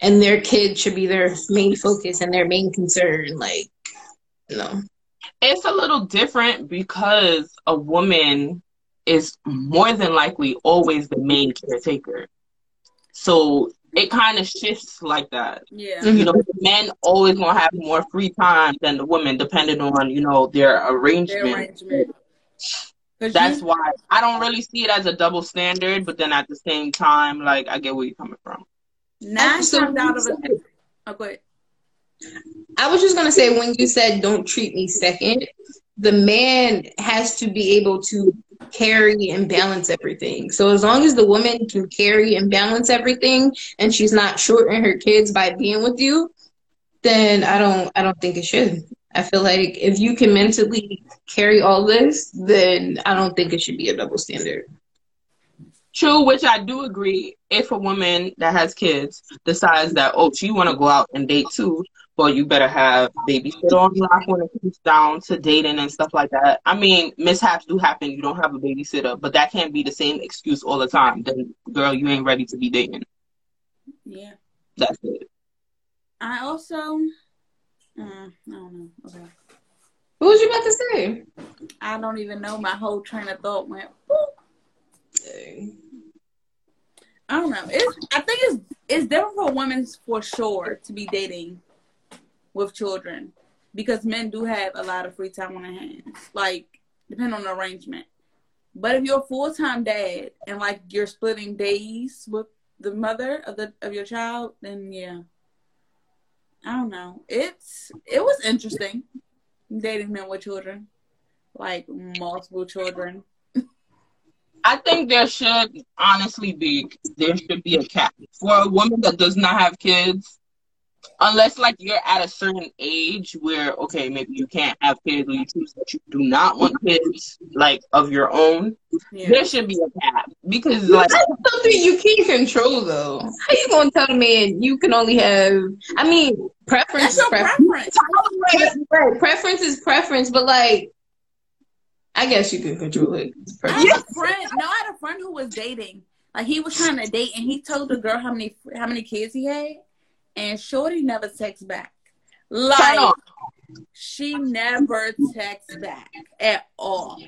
and their kid should be their main focus and their main concern like no it's a little different because a woman is more than likely always the main caretaker. So it kind of shifts like that. Yeah. You know, men always gonna have more free time than the women, depending on you know their arrangement. Their arrangement. That's you... why I don't really see it as a double standard, but then at the same time, like I get where you're coming from. Nine times out of a oh, go ahead. I was just gonna say when you said don't treat me second, the man has to be able to carry and balance everything. So as long as the woman can carry and balance everything and she's not shorting her kids by being with you, then I don't I don't think it should. I feel like if you can mentally carry all this, then I don't think it should be a double standard. True, which I do agree. If a woman that has kids decides that oh she want to go out and date too, well, you better have babysitter on lock when it comes down to dating and stuff like that. I mean, mishaps do happen. You don't have a babysitter, but that can't be the same excuse all the time. Then, girl, you ain't ready to be dating. Yeah. That's it. I also, uh, I don't know. Okay. What was you about to say? I don't even know. My whole train of thought went. Dang. I don't know. It's. I think it's it's different for women for sure to be dating with children because men do have a lot of free time on their hands, like depending on the arrangement. But if you're a full time dad and like you're splitting days with the mother of the of your child, then yeah. I don't know. It's it was interesting dating men with children, like multiple children. I think there should honestly be there should be a cap for a woman that does not have kids unless like you're at a certain age where okay maybe you can't have kids or you choose that you do not want kids like of your own yeah. there should be a cap because like that's something you can't control though how you gonna tell a man you can only have i mean preference is preference preference. Preference is preference but like I guess you can control it. I had a friend. No, I had a friend who was dating. Like he was trying to date, and he told the girl how many how many kids he had, and Shorty never texts back. Like She never texts back at all.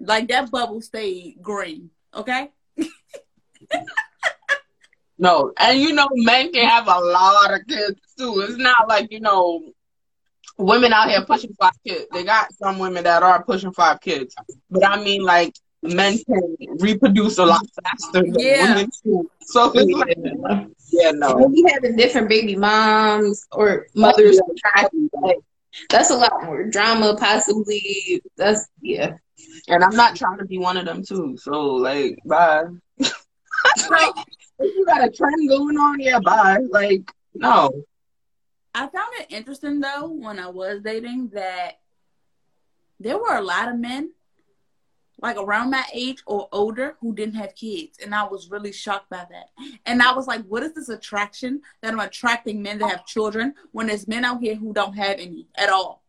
Like that bubble stayed green. Okay. no, and you know, men can have a lot of kids too. It's not like you know, women out here pushing five kids. They got some women that are pushing five kids, but I mean, like men can reproduce a lot faster than Yeah. women too. So it's like, yeah, no. Maybe having different baby moms or mothers. Oh, like, that's a lot more drama, possibly. That's yeah. And I'm not trying to be one of them too. So like, bye. So If you got a trend going on, yeah, bye. Like, no. I found it interesting though when I was dating that there were a lot of men like around my age or older who didn't have kids and I was really shocked by that. And I was like, what is this attraction that I'm attracting men that have children when there's men out here who don't have any at all?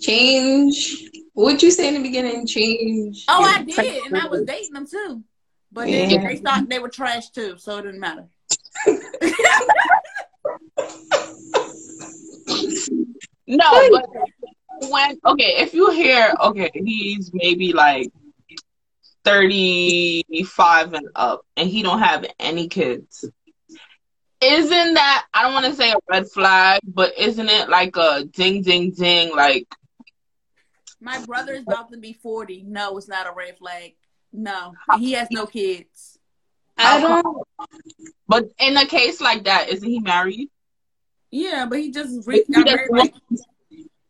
Change. What'd you say in the beginning? Change. Oh, I did, and I was dating them too. But then Yeah. they thought they were trash too, so it didn't matter. No, but when okay, if you hear okay, he's maybe like thirty five and up and he don't have any kids. Isn't that I don't want to say a red flag, but isn't it like a ding ding ding like My brother is about to be 40. No, it's not a red flag. No, he has no kids. I don't. but in a case like that, isn't he married? Yeah, but he just re- he got doesn't married. want- Like,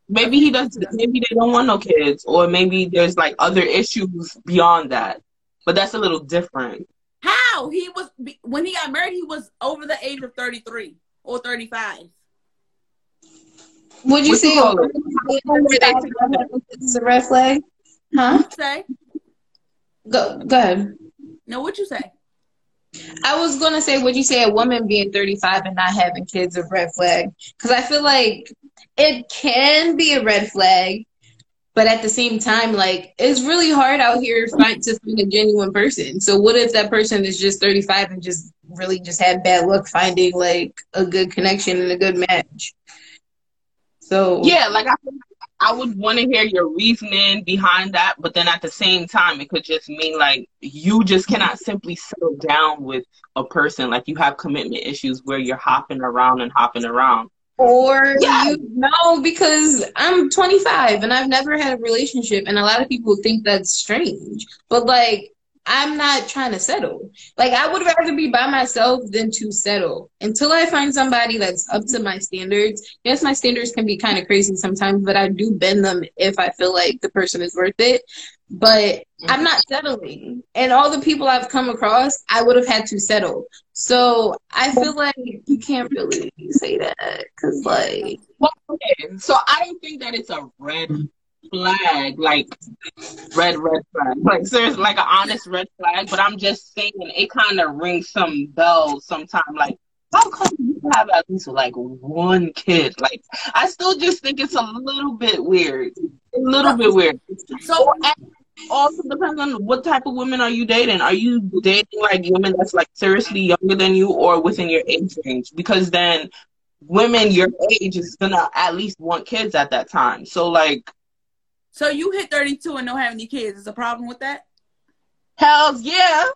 maybe he doesn't maybe they don't want no kids or maybe there's like other issues beyond that. But that's a little different. how he was when he got married? He was over the age of 33 or 35. Would you What say you call this is a red flag? Huh? Say? Go go ahead. No, what you say? I was gonna say, would you say a woman being 35 and not having kids a red flag? Because I feel like it can be a red flag, but at the same time, like it's really hard out here find, to find a genuine person. So what if that person is just 35 and just really just had bad luck finding like a good connection and a good match? So Yeah, like I, I would want to hear your reasoning behind that, but then at the same time, it could just mean like you just cannot simply settle down with a person. Like you have commitment issues where you're hopping around and hopping around. Or Yeah. you know, because I'm 25 and I've never had a relationship, and a lot of people think that's strange. But like, I'm not trying to settle. Like, I would rather be by myself than to settle until I find somebody that's up to my standards. Yes, my standards can be kind of crazy sometimes, but I do bend them if I feel like the person is worth it. But I'm mm-hmm. not settling. And all the people I've come across, I would have had to settle. So I feel like you can't really say that because, like, Well, okay, so I don't think that it's a red flag, like red red flag, like seriously, like an honest red flag. But I'm just saying it kind of rings some bells sometimes. Like, how come you have at least like one kid? Like, I still just think it's a little bit weird, a little bit weird. So And also depends on what type of women are you dating. Are you dating like women that's like seriously younger than you or within your age range? Because then women your age is gonna at least want kids at that time. So like so you hit 32 and don't have any kids. Is a problem with that? hells yeah.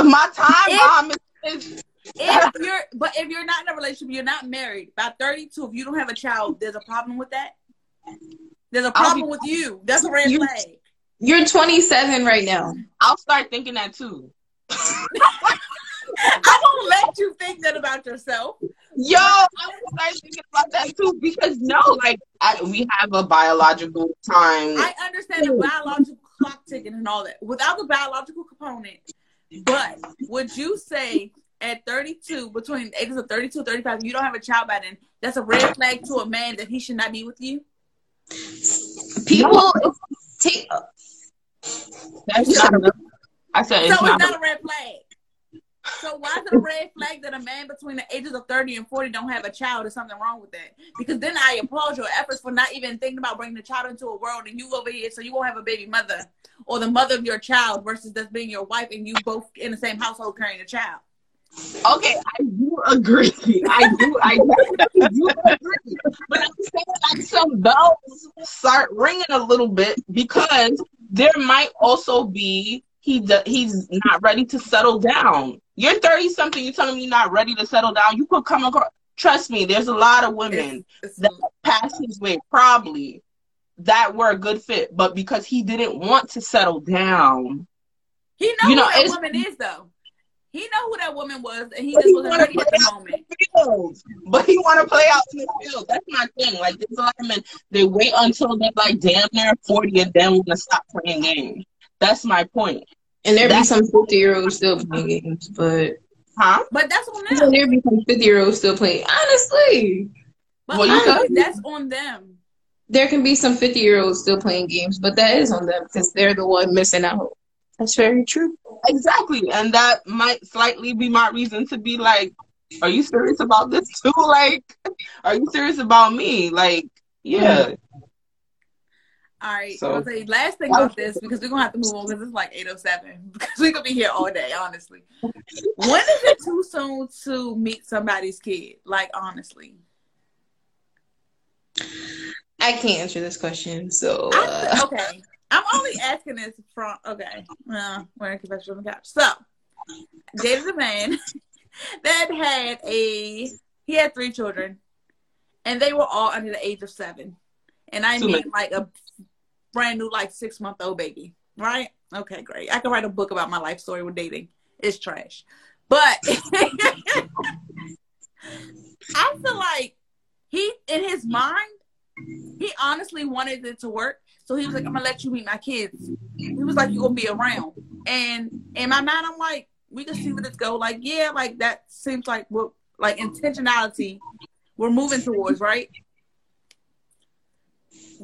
My time If- bomb is, is If you're but if you're not in a relationship, you're not married. By 32, if you don't have a child, there's a problem with that. There's a I'll problem be- with you. That's a red You- flag. you're 27 right now. I'll start thinking that too. I won't let you think that about yourself. Yo, I will start thinking about that too because no, like I, we have a biological time. I understand the biological clock ticking and all that without the biological component. But would you say at 32, between ages of 32 and 35, you don't have a child by then, that's a red flag to a man that he should not be with you? People take. That's not enough. I said So it's it's not. not a red flag. So why is it a red flag that a man between the ages of 30 and 40 don't have a child? Is something wrong with that? Because then I applaud your efforts for not even thinking about bringing the child into a world and you over here so you won't have a baby mother or the mother of your child versus just being your wife and you both in the same household carrying a child. Okay, I do agree. I do. I do agree. But I'm saying like some bells start ringing a little bit because there might also be he d- he's not ready to settle down. You're 30 something. You're telling me you're not ready to settle down. You could come across. Trust me, there's a lot of women It's- that passed his way probably that were a good fit, but because he didn't want to settle down, he know You know, that it's- woman is though. He know who that woman was, and he But just he wasn't ready at the moment. field. But he want to play out in the field. That's my thing. Like there's a lot of men, they wait until they're like damn near 40 and then want to stop playing games. That's my point. And there be some 50 year olds still playing games, but Huh? But that's on and them. there be some 50 year olds still playing. Honestly, But Well, honestly, that's on them. there can be some 50 year olds still playing games, but that is on them because they're the one missing out. That's very true. Exactly. And that might slightly be my reason to be like, are you serious about this too? Like, are you serious about me? Like, yeah. All right. So- I'll say last thing about this because we're gonna have to move on because it's like 807 because we're gonna be here all day, honestly. When is it too soon to meet somebody's kid? Like honestly. I can't answer this question, so I, uh, okay. I'm only asking this from okay. Uh, we're in confession on the couch. So dated a man that had a he had three children and they were all under the age of seven. And I Too mean like a brand new like six month old baby. Right? Okay, great. I could write a book about my life story with dating. It's trash. But I feel like he in his mind, he honestly wanted it to work. So he was like, I'm gonna let you meet my kids. He was like, You're gonna be around. And in my mind, I'm like, we can see where this go. Like, yeah, like that seems like what like intentionality we're moving towards, right?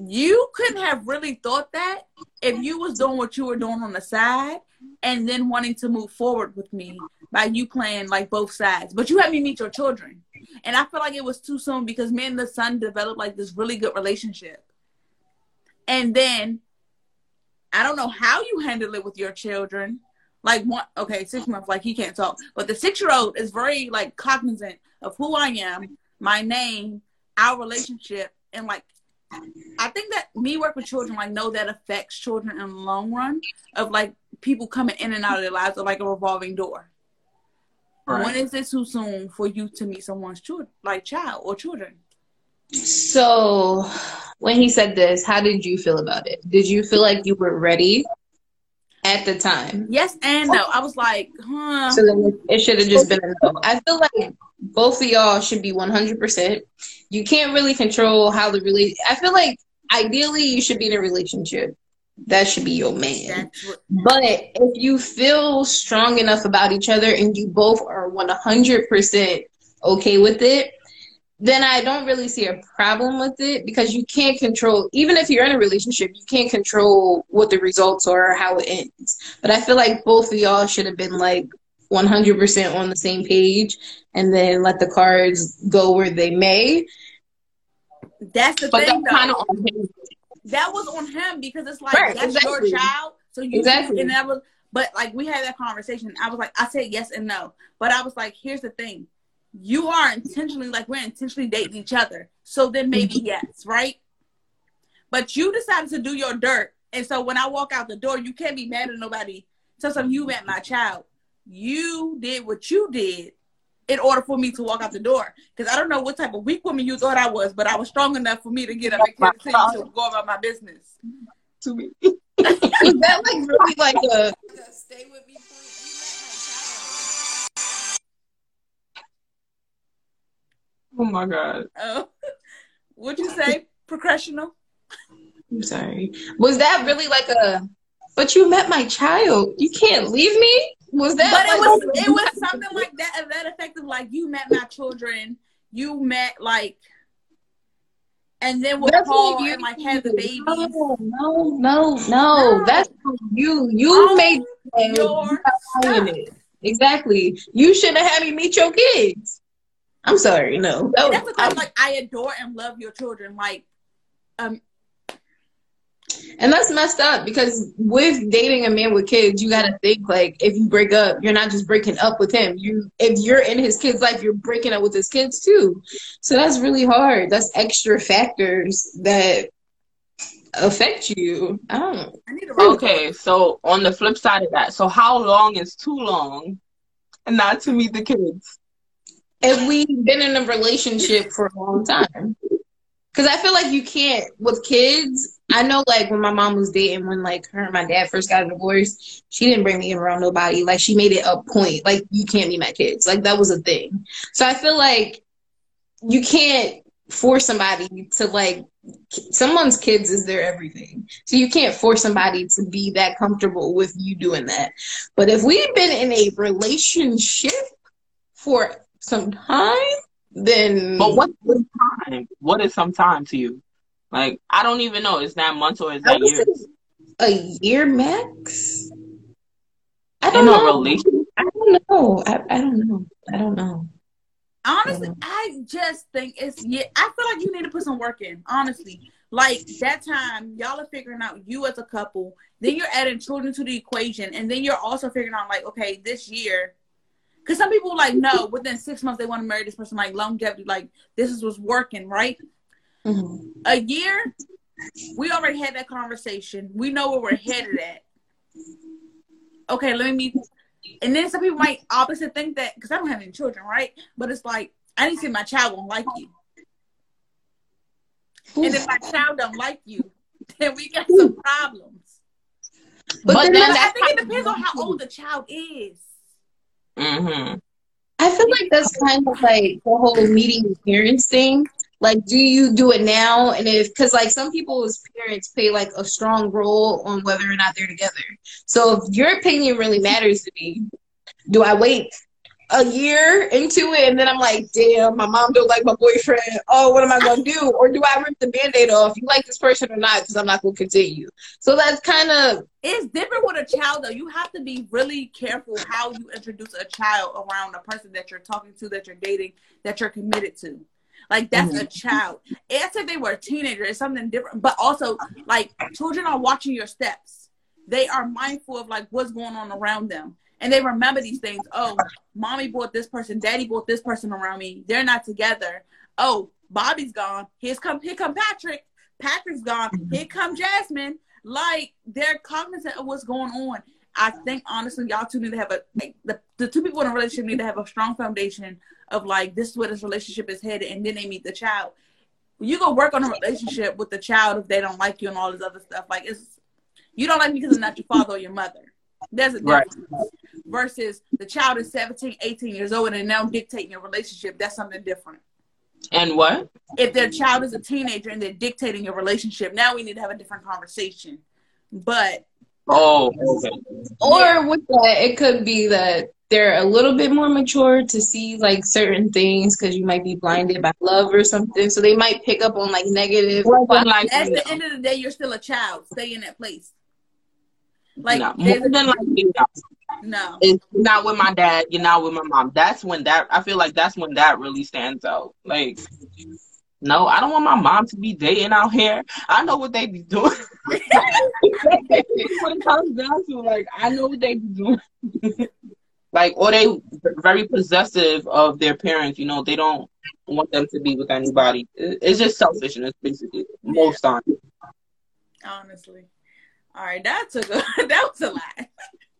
You couldn't have really thought that if you was doing what you were doing on the side and then wanting to move forward with me by you playing like both sides. But you had me meet your children. And I feel like it was too soon because me and the son developed like this really good relationship. And then I don't know how you handle it with your children. Like one okay, six months, like he can't talk. But the six year old is very like cognizant of who I am, my name, our relationship, and like I think that me work with children, like know that affects children in the long run of like people coming in and out of their lives of like a revolving door. Right. When is it too soon for you to meet someone's child, like child or children? so when he said this, how did you feel about it? Did you feel like you were ready at the time? Yes and no. I was like, huh. So then it should have just been a no. I feel like both of y'all should be 100%. You can't really control how the relate. I feel like ideally you should be in a relationship. That should be your man. What, But if you feel strong enough about each other and you both are 100% okay with it, then I don't really see a problem with it because you can't control, even if you're in a relationship, you can't control what the results are or how it ends. But I feel like both of y'all should have been like 100% on the same page and then let the cards go where they may. that's the But thing, that's kind of on him. that was on him because it's like Right, that's exactly. your child. So you Exactly. and that was but like we had that conversation. I was like, I said yes and no. But I was like, here's the thing. You are intentionally like we're intentionally dating each other. So then maybe Mm-hmm. yes, right? But you decided to do your dirt. And so when I walk out the door, you can't be mad at nobody. So some you met my child. You did what you did in order for me to walk out the door. Because I don't know what type of weak woman you thought I was, but I was strong enough for me to get up and continue to go about my business. To me. Was that like really like a Stay with me, Oh my god. Oh, what'd you say? Professional? I'm sorry. Was that really like a? But you met my child. You can't leave me. Was that? But it was it was something like that of that effect of like you met my children, you met like, and then with That's what you and like had the babies. No, no, no, no. No. That's you. You made your you not saying stuff. it. Exactly. You shouldn't have had me meet your kids. I'm sorry. No. That was- that's the thing. Like I adore and love your children. Like, um, And that's messed up because with dating a man with kids, you gotta think like if you break up, you're not just breaking up with him. You if you're in his kid's life, you're breaking up with his kids too. So that's really hard. That's extra factors that affect you. I don't. Okay, so on the flip side of that, so how long is too long, not to meet the kids? If we've been in a relationship for a long time, because I feel like you can't with kids. I know, like when my mom was dating, when like her and my dad first got a divorce, she didn't bring me around nobody. Like she made it a point, like you can't be my kids. Like that was a thing. So I feel like you can't force somebody to like someone's kids is their everything. So you can't force somebody to be that comfortable with you doing that. But if we've been in a relationship for some time, then But what is time? What is some time to you? Like I don't even know. Is that months or is that years? A year max. I don't a know. relationship? I don't know. I, I don't know. I don't know. Honestly, Yeah. I just think it's yeah. I feel like you need to put some work in. Honestly, like that time, y'all are figuring out you as a couple. Then you're adding children to the equation, and then you're also figuring out like, okay, this year, because some people like no, within six months they want to marry this person. Like longevity, like this is what's working, right? Mhm. A year, we already had that conversation. We know where we're headed at. Okay, let me meet. And then some people might opposite think that because I don't have any children, right? But it's like I didn't see my child won't like you. And if my child don't like you, then we got some problems. But, But then But then I think it depends on how old the child is. Mm-hmm. I feel like that's kind of like the whole meeting parents thing. Like, do you do it now? And if, because like some people's parents play like a strong role on whether or not they're together. So if your opinion really matters to me, do I wait a year into it and then I'm like, damn, my mom don't like my boyfriend. Oh, what am I gonna do? Or do I rip the band-aid off? You like this person or not? Because I'm not gonna continue. So that's kind of It's different with a child though. You have to be really careful how you introduce a child around a person that you're talking to, that you're dating, that you're committed to. Like that's a mm-hmm. child. It's if they were a teenager, it's something different. But also, like children are watching your steps. They are mindful of like what's going on around them. And they remember these things. Oh, mommy bought this person, daddy bought this person around me. They're not together. Oh, Bobby's gone. Here's come here come Patrick. Patrick's gone. Mm-hmm. Here come Jasmine. Like they're cognizant of what's going on. I think honestly, y'all two need to have a like, the, the two people in a relationship need to have a strong foundation of like this is where this relationship is headed, and then they meet the child. You go work on a relationship with the child if they don't like you and all this other stuff. Like it's you don't like me because I'm not your father or your mother. There's a Right. difference. Versus the child is 17, 18 years old and they're now dictating your relationship. That's something different. And what? If their child is a teenager and they're dictating your relationship, now we need to have a different conversation. But Oh, okay. Or with that, it could be that they're a little bit more mature to see like certain things because you might be blinded by love or something. So they might pick up on like negative. More than likely, at the end of the day, you're still a child. Stay in that place. Like no. more than likely, no. no. It's not with my dad. You're not with my mom. That's when that I feel like that's when that really stands out. Like, no, I don't want my mom to be dating out here. I know what they be doing. when it comes down to like, I know what they be doing. like, or they very possessive of their parents. You know, they don't want them to be with anybody. It's just selfishness, basically, most times. Honestly. All right, that took a that was a lot.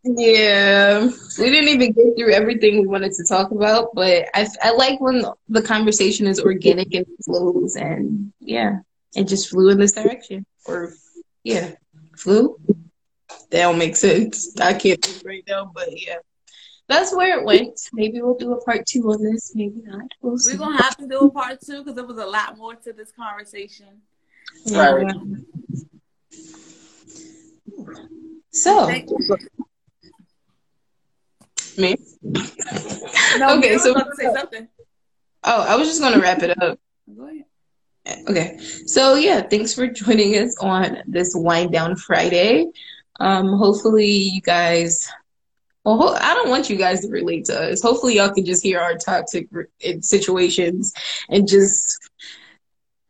Yeah, we didn't even get through everything we wanted to talk about, but I, I like when the conversation is organic and flows, and yeah, it just flew in this direction. Or yeah, flew. That don't make sense. I can't think right now, but yeah, that's where it went. Maybe we'll do a part two on this. Maybe not. We'll see. We're gonna have to do a part two because there was a lot more to this conversation. Right. Yeah. So Me? No, Okay, okay, so- so about to say something. oh, I was just gonna wrap it up. Go ahead. Okay. So yeah, thanks for joining us on this wind down Friday. Um, hopefully you guys well, ho- I don't want you guys to relate to us. Hopefully y'all can just hear our toxic re- situations and just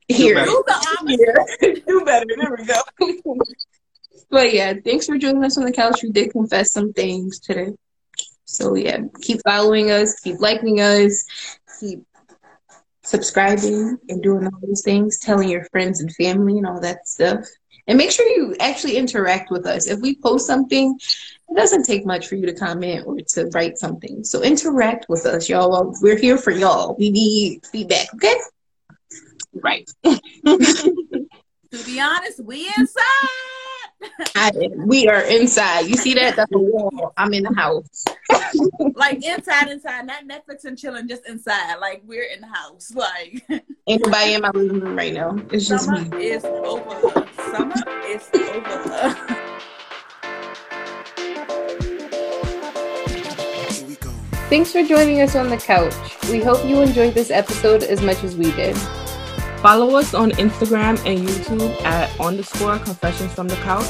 hear. Do better. Do better. There we go. but yeah, thanks for joining us on the couch. We did confess some things today. So yeah, keep following us, keep liking us, keep subscribing and doing all those things, telling your friends and family and all that stuff. And make sure you actually interact with us. If we post something, it doesn't take much for you to comment or to write something. So interact with us, y'all. We're here for y'all. We need feedback, okay? Right. to be honest, we inside. I, we are inside. You see that? That's a wall. I'm in the house. like inside, inside, not Netflix and chilling, just inside. Like we're in the house. Like anybody in my living room right now. It's just summer me. is over. Summer is over. Thanks for joining us on the couch. We hope you enjoyed this episode as much as we did. Follow us on Instagram and YouTube at underscore confessions from the couch.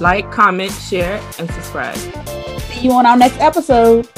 Like, comment, share, and subscribe. See you on our next episode.